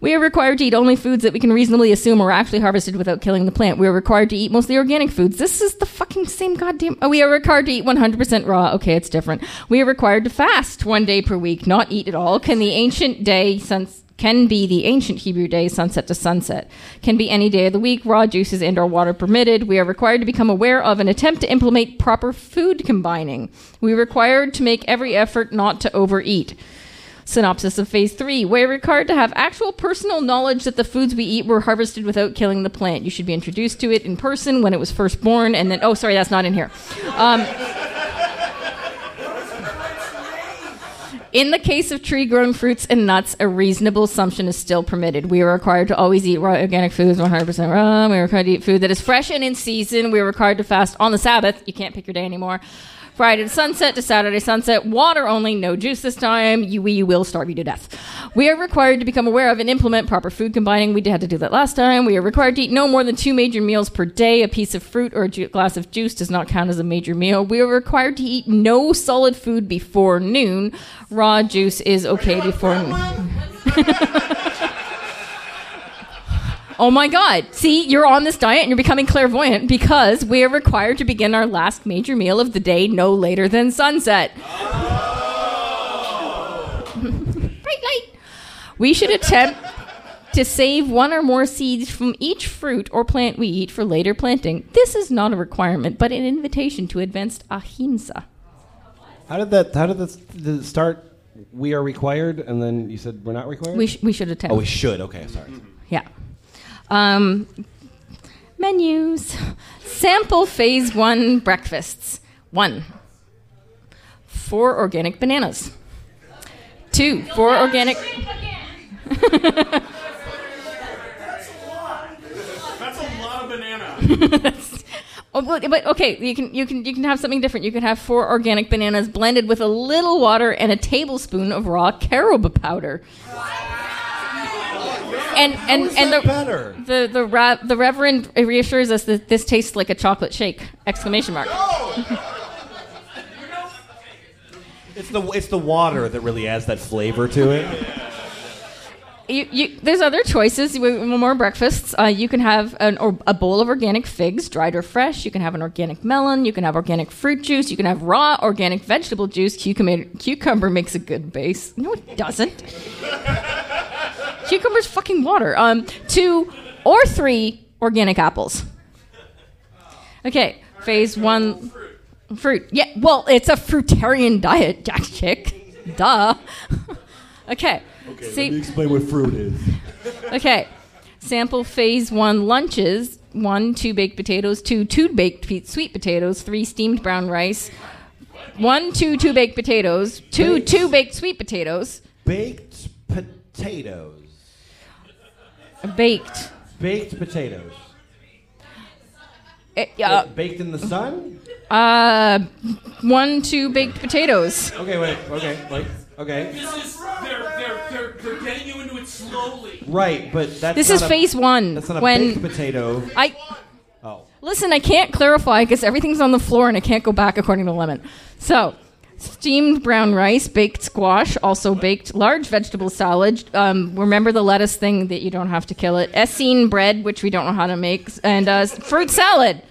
we are required to eat only foods that we can reasonably assume are actually harvested without killing the plant. We are required to eat mostly organic foods. This is the fucking same goddamn. Oh, we are required to eat 100% raw. Okay, it's different. We are required to fast one day per week, not eat at all. Can the ancient day since can be the ancient Hebrew day, sunset to sunset. Can be any day of the week, raw juices and or water permitted. We are required to become aware of and attempt to implement proper food combining. We are required to make every effort not to overeat. Synopsis of phase three. We're required to have actual personal knowledge that the foods we eat were harvested without killing the plant. You should be introduced to it in person when it was first born, and then, oh, sorry, that's not in here. Um, In the case of tree grown fruits and nuts, a reasonable assumption is still permitted. We are required to always eat raw organic foods, 100% raw. We are required to eat food that is fresh and in season. We are required to fast on the Sabbath. You can't pick your day anymore. Friday to sunset to Saturday sunset. Water only, no juice this time. You, we will starve you to death. We are required to become aware of and implement proper food combining. We had to do that last time. We are required to eat no more than two major meals per day. A piece of fruit or a ju- glass of juice does not count as a major meal. We are required to eat no solid food before noon. Raw juice is okay before noon. Oh my God. See, you're on this diet and you're becoming clairvoyant because we are required to begin our last major meal of the day no later than sunset. Bright light. We should attempt to save one or more seeds from each fruit or plant we eat for later planting. This is not a requirement, but an invitation to advanced ahimsa. How did that? How did this did it start? We are required, and then you said we're not required. We, sh- we should attempt. oh, we should. Okay, sorry. Yeah. Um, menus. Sample phase one breakfasts. One. Four organic bananas. Two. Four organic. That's a lot of banana. Oh, but, but okay, you can you can you can have something different. You can have four organic bananas blended with a little water and a tablespoon of raw carob powder. And and and the better? the the ra- the reverend reassures us that this tastes like a chocolate shake! Exclamation mark. It's the it's the water that really adds that flavor to it. You, you, there's other choices. We- More breakfasts. Uh, you can have an, or, a bowl of organic figs, dried or fresh. You can have an organic melon. You can have organic fruit juice. You can have raw organic vegetable juice. Cucumber, cucumber makes a good base. No, it doesn't. Cucumber's fucking water. Um, two or three organic apples. Okay, phase one. Fruit. Yeah, well, it's a fruitarian diet, Jack Chick. Duh. okay. Okay, See, explain what fruit is. Okay. Sample phase one lunches one, two baked potatoes, two, two baked pe- sweet potatoes, three steamed brown rice, one, two, two baked potatoes, two, Baked. two baked sweet potatoes, Baked potatoes. Baked. Baked potatoes. Eh, uh, baked in the sun. uh, one, two baked potatoes. Okay, wait. Okay, like okay. This is they're they're they're they're getting you into it slowly. Right, but that's This not is a- phase one. That's not a when baked potato. I Oh. listen, I can't clarify because everything's on the floor and I can't go back according to Lemon. So, steamed brown rice, baked squash, also baked large vegetable salad. Um, remember the lettuce thing that you don't have to kill it. Essene bread, which we don't know how to make, and uh, fruit salad.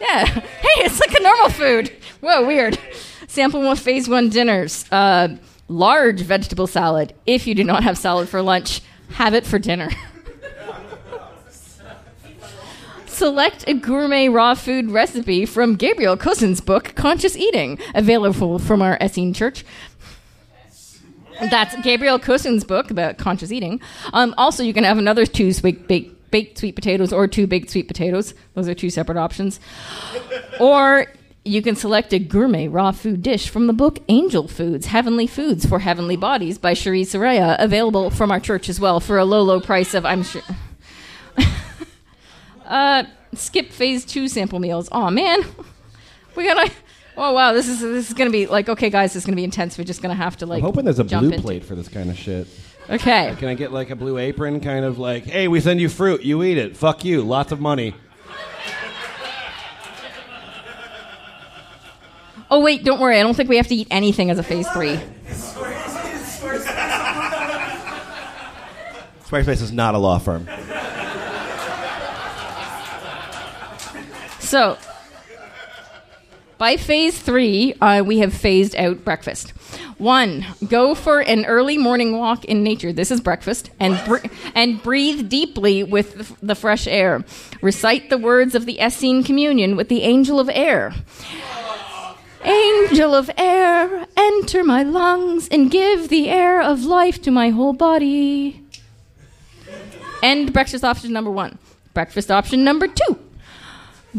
Yeah. Hey, it's like a normal food. Whoa, weird. Sample one phase one dinners. Uh, Large vegetable salad. If you do not have salad for lunch, have it for dinner. Select a gourmet raw food recipe from Gabriel Cousens' book, Conscious Eating, available from our Essene Church. That's Gabriel Cousens' book about conscious eating. Um, also, you can have another two sweet baked, baked sweet potatoes or two baked sweet potatoes. Those are two separate options. or you can select a gourmet raw food dish from the book Angel Foods, Heavenly Foods for Heavenly Bodies by Cherie Soria, available from our church as well for a low, low price of, I'm sure. uh, skip phase two sample meals. Oh man, we gotta. Oh wow, this is this is gonna be like okay, guys, this is gonna be intense. We're just gonna have to like. I'm hoping there's a jump blue into- plate for this kind of shit. Okay. Can I get like a blue apron, kind of like, hey, we send you fruit, you eat it. Fuck you, lots of money. Oh wait, don't worry. I don't think we have to eat anything as a phase three. Squarespace is not a law firm. So, by phase three, uh, we have phased out breakfast. One, go for an early morning walk in nature. This is breakfast, and br- and breathe deeply with the, fresh air. Recite the words of the Essene Communion with the Angel of Air. Angel of air, enter my lungs and give the air of life to my whole body. And breakfast option number one. Breakfast option number two.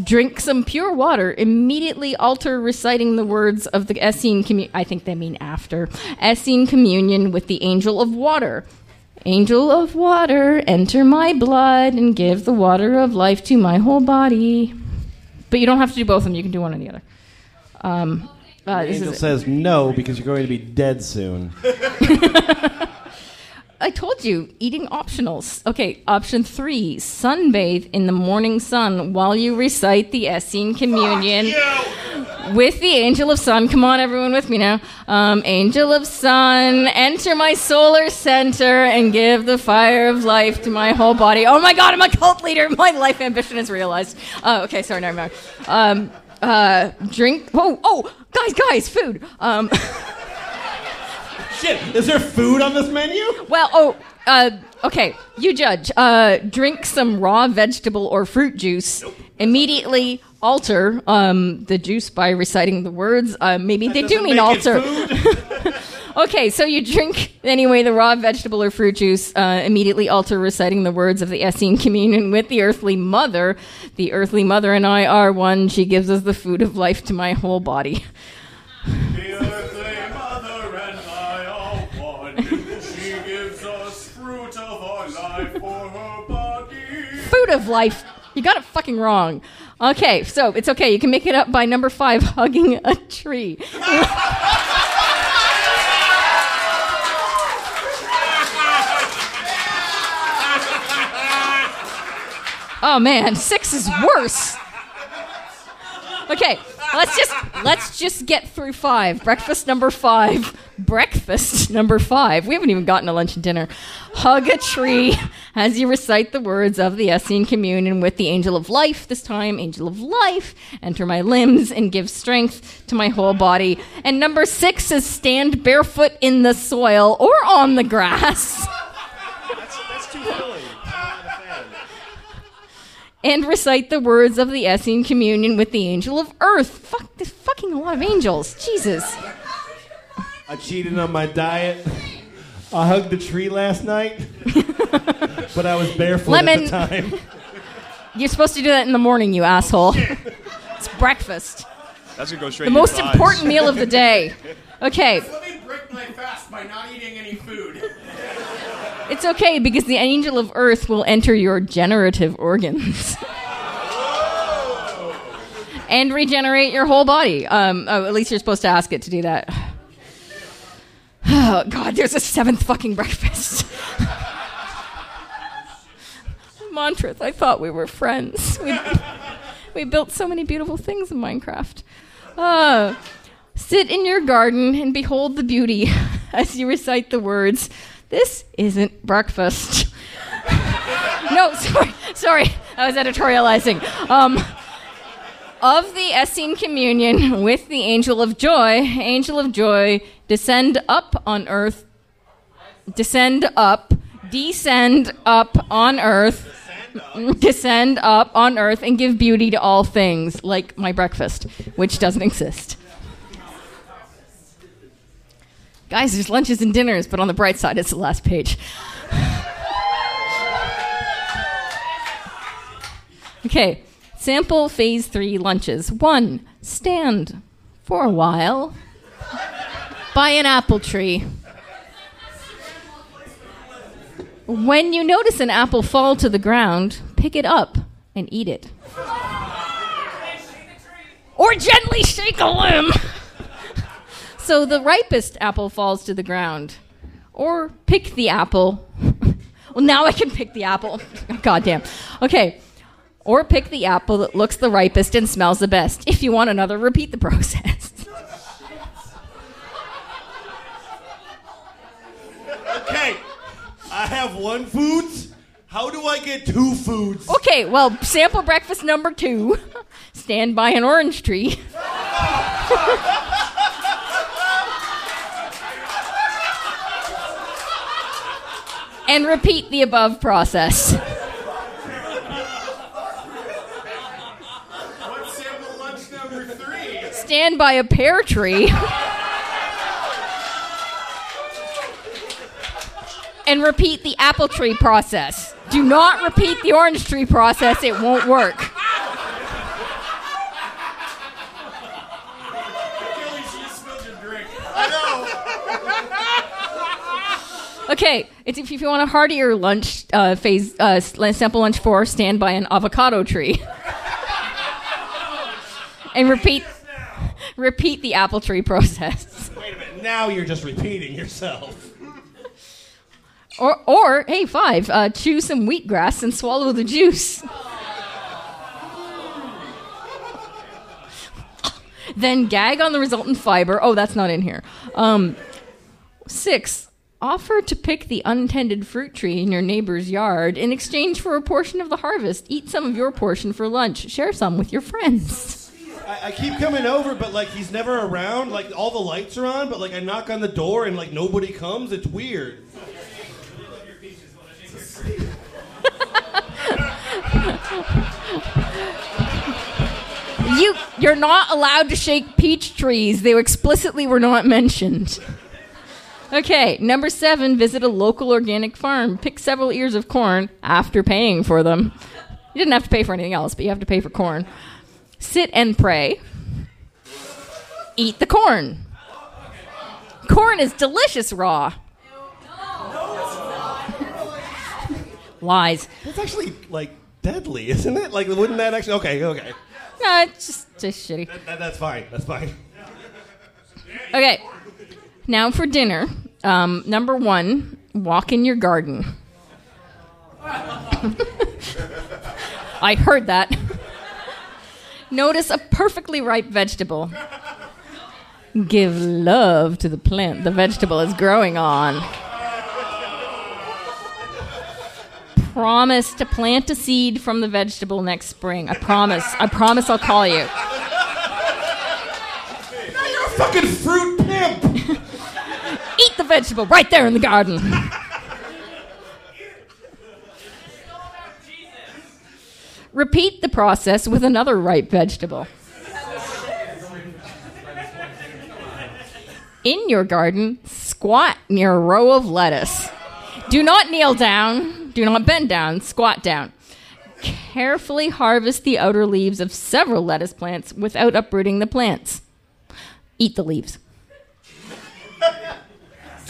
Drink some pure water. Immediately alter reciting the words of the Essene communion. I think they mean after. Essene communion with the angel of water. Angel of water, enter my blood and give the water of life to my whole body. But you don't have to do both of them. You can do one or the other. Um, uh, Angel says no because you're going to be dead soon. I told you, eating optionals. Okay, option three sunbathe in the morning sun while you recite the Essene Communion with the Angel of Sun. Come on, everyone, with me now. Um, Angel of Sun, enter my solar center and give the fire of life to my whole body. Oh my god, I'm a cult leader. My life ambition is realized. Uh, okay, sorry, never mind. Um, uh, drink. Oh, oh, guys, guys, food. Um, Shit, is there food on this menu? Well, oh, uh, okay. You judge. Uh, drink some raw vegetable or fruit juice. Immediately alter um, the juice by reciting the words. Uh, maybe they do mean alter. okay, so you drink anyway the raw vegetable or fruit juice. Uh, immediately alter reciting the words of the Essene Communion with the Earthly Mother. The Earthly Mother and I are one. She gives us the food of life to my whole body. Of life. You got it fucking wrong. Okay, so it's okay. You can make it up by number five, hugging a tree. oh man, six is worse. Okay, let's just let's just get through five. Breakfast number five. Breakfast number five. We haven't even gotten to lunch and dinner. Hug a tree as you recite the words of the Essene Communion with the Angel of Life. This time, Angel of Life, enter my limbs and give strength to my whole body. And number six is stand barefoot in the soil or on the grass. That's too silly. And recite the words of the Essene Communion with the Angel of Earth. Fuck, there's fucking a lot of angels. Jesus. I cheated on my diet. I hugged the tree last night, but I was barefoot Lemon. at the time. You're supposed to do that in the morning, you asshole. it's breakfast. That's gonna go straight. The in most important meal of the day. Okay, Let me break my fast by not eating any food. It's okay because the angel of earth will enter your generative organs. and regenerate your whole body. Um, oh, at least you're supposed to ask it to do that. Oh, God, there's a seventh fucking breakfast. Montrith, I thought we were friends. We, we built so many beautiful things in Minecraft. Uh, sit in your garden and behold the beauty as you recite the words, This isn't breakfast. no, sorry, sorry, I was editorializing. Um, of the Essene communion with the angel of joy, angel of joy, descend up on earth, descend up, descend up on earth, descend up on earth, and give beauty to all things, like my breakfast, which doesn't exist. Guys, there's lunches and dinners, but on the bright side, it's the last page. Okay, sample phase three lunches. One, stand for a while by an apple tree. When you notice an apple fall to the ground, pick it up and eat it. Or gently shake a limb. So the ripest apple falls to the ground. Or pick the apple. well, now I can pick the apple. God damn. Okay. Or pick the apple that looks the ripest and smells the best. If you want another, repeat the process. Okay, I have one food. How do I get two foods? Okay, well, sample breakfast number two. Stand by an orange tree. And repeat the above process. What's sample lunch number three? Stand by a pear tree. and repeat the apple tree process. Do not repeat the orange tree process, it won't work. Kelly, you spilled your drink. Okay, it's if you want a heartier lunch uh, phase, uh, sample lunch four, stand by an avocado tree. and repeat repeat the apple tree process. Wait a minute. Now you're just repeating yourself. Or, or hey, five, uh, chew some wheatgrass and swallow the juice. then gag on the resultant fiber. Oh, that's not in here. Um, six, offer to pick the untended fruit tree in your neighbor's yard in exchange for a portion of the harvest. Eat some of your portion for lunch. Share some with your friends. I, I keep coming over, but like he's never around. Like all the lights are on, but like I knock on the door and like nobody comes. It's weird. You, you're not allowed to shake peach trees. They explicitly were not mentioned. Okay, number seven, visit a local organic farm. Pick several ears of corn after paying for them. You didn't have to pay for anything else, but you have to pay for corn. Sit and pray. Eat the corn. Corn is delicious raw. Lies. That's actually like deadly, isn't it? Like wouldn't that actually? Okay, okay. No, it's just, just shitty. That, that's fine. That's fine. Okay. Now for dinner. Um, number one, walk in your garden. I heard that. Notice a perfectly ripe vegetable. Give love to the plant the vegetable is growing on. Promise to plant a seed from the vegetable next spring. I promise. I promise I'll call you. Now you're a fucking fruit vegetable right there in the garden. Repeat the process with another ripe vegetable. In your garden, squat near a row of lettuce. Do not kneel down, do not bend down, squat down. Carefully harvest the outer leaves of several lettuce plants without uprooting the plants. Eat the leaves.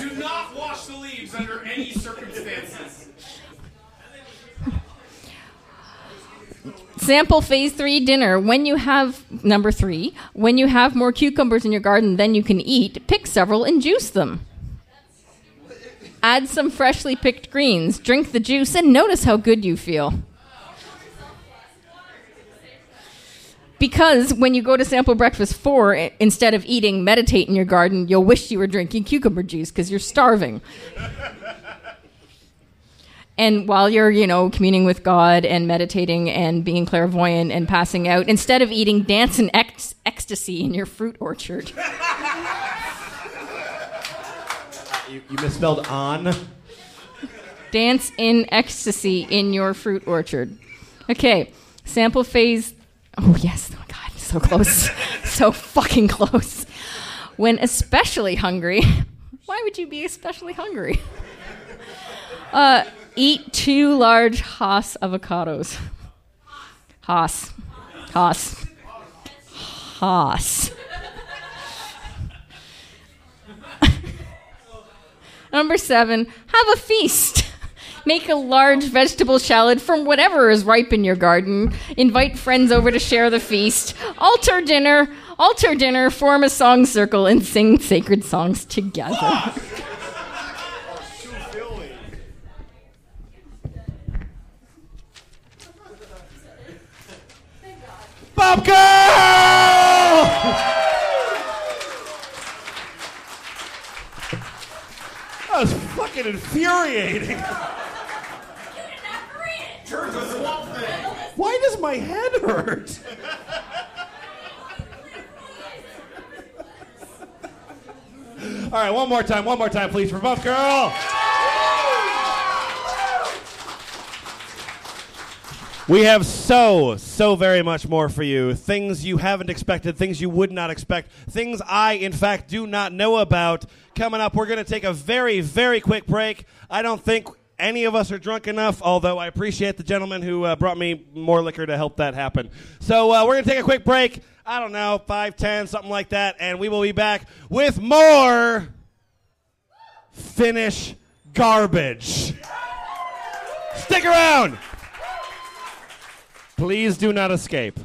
Do not wash the leaves under any circumstances. Sample phase three dinner. When you have, number three, when you have more cucumbers in your garden than you can eat, pick several and juice them. Add some freshly picked greens, drink the juice, and notice how good you feel. Because when you go to sample breakfast four, instead of eating, meditate in your garden, you'll wish you were drinking cucumber juice because you're starving. And while you're, you know, communing with God and meditating and being clairvoyant and passing out, instead of eating, dance in ec- ecstasy in your fruit orchard. You, you misspelled on. dance in ecstasy in your fruit orchard. Okay, sample phase. Oh, yes. Oh, God. So close. so fucking close. When especially hungry. Why would you be especially hungry? Uh, eat two large Haas avocados. Haas. Haas. Haas. Number seven, have a feast. Make a large vegetable salad from whatever is ripe in your garden. Invite friends over to share the feast. Altar dinner. Altar dinner. Form a song circle and sing sacred songs together. bumpgrrl! That was fucking infuriating. Why does my head hurt? All right, one more time, one more time, please, for bumpgrrl. We have so, so very much more for you. Things you haven't expected, things you would not expect, things I, in fact, do not know about. Coming up, we're going to take a very, very quick break. I don't think any of us are drunk enough, although I appreciate the gentleman who uh, brought me more liquor to help that happen. So uh, we're going to take a quick break. I don't know, 5, 10, something like that, and we will be back with more Finnish garbage. Stick around. Please do not escape.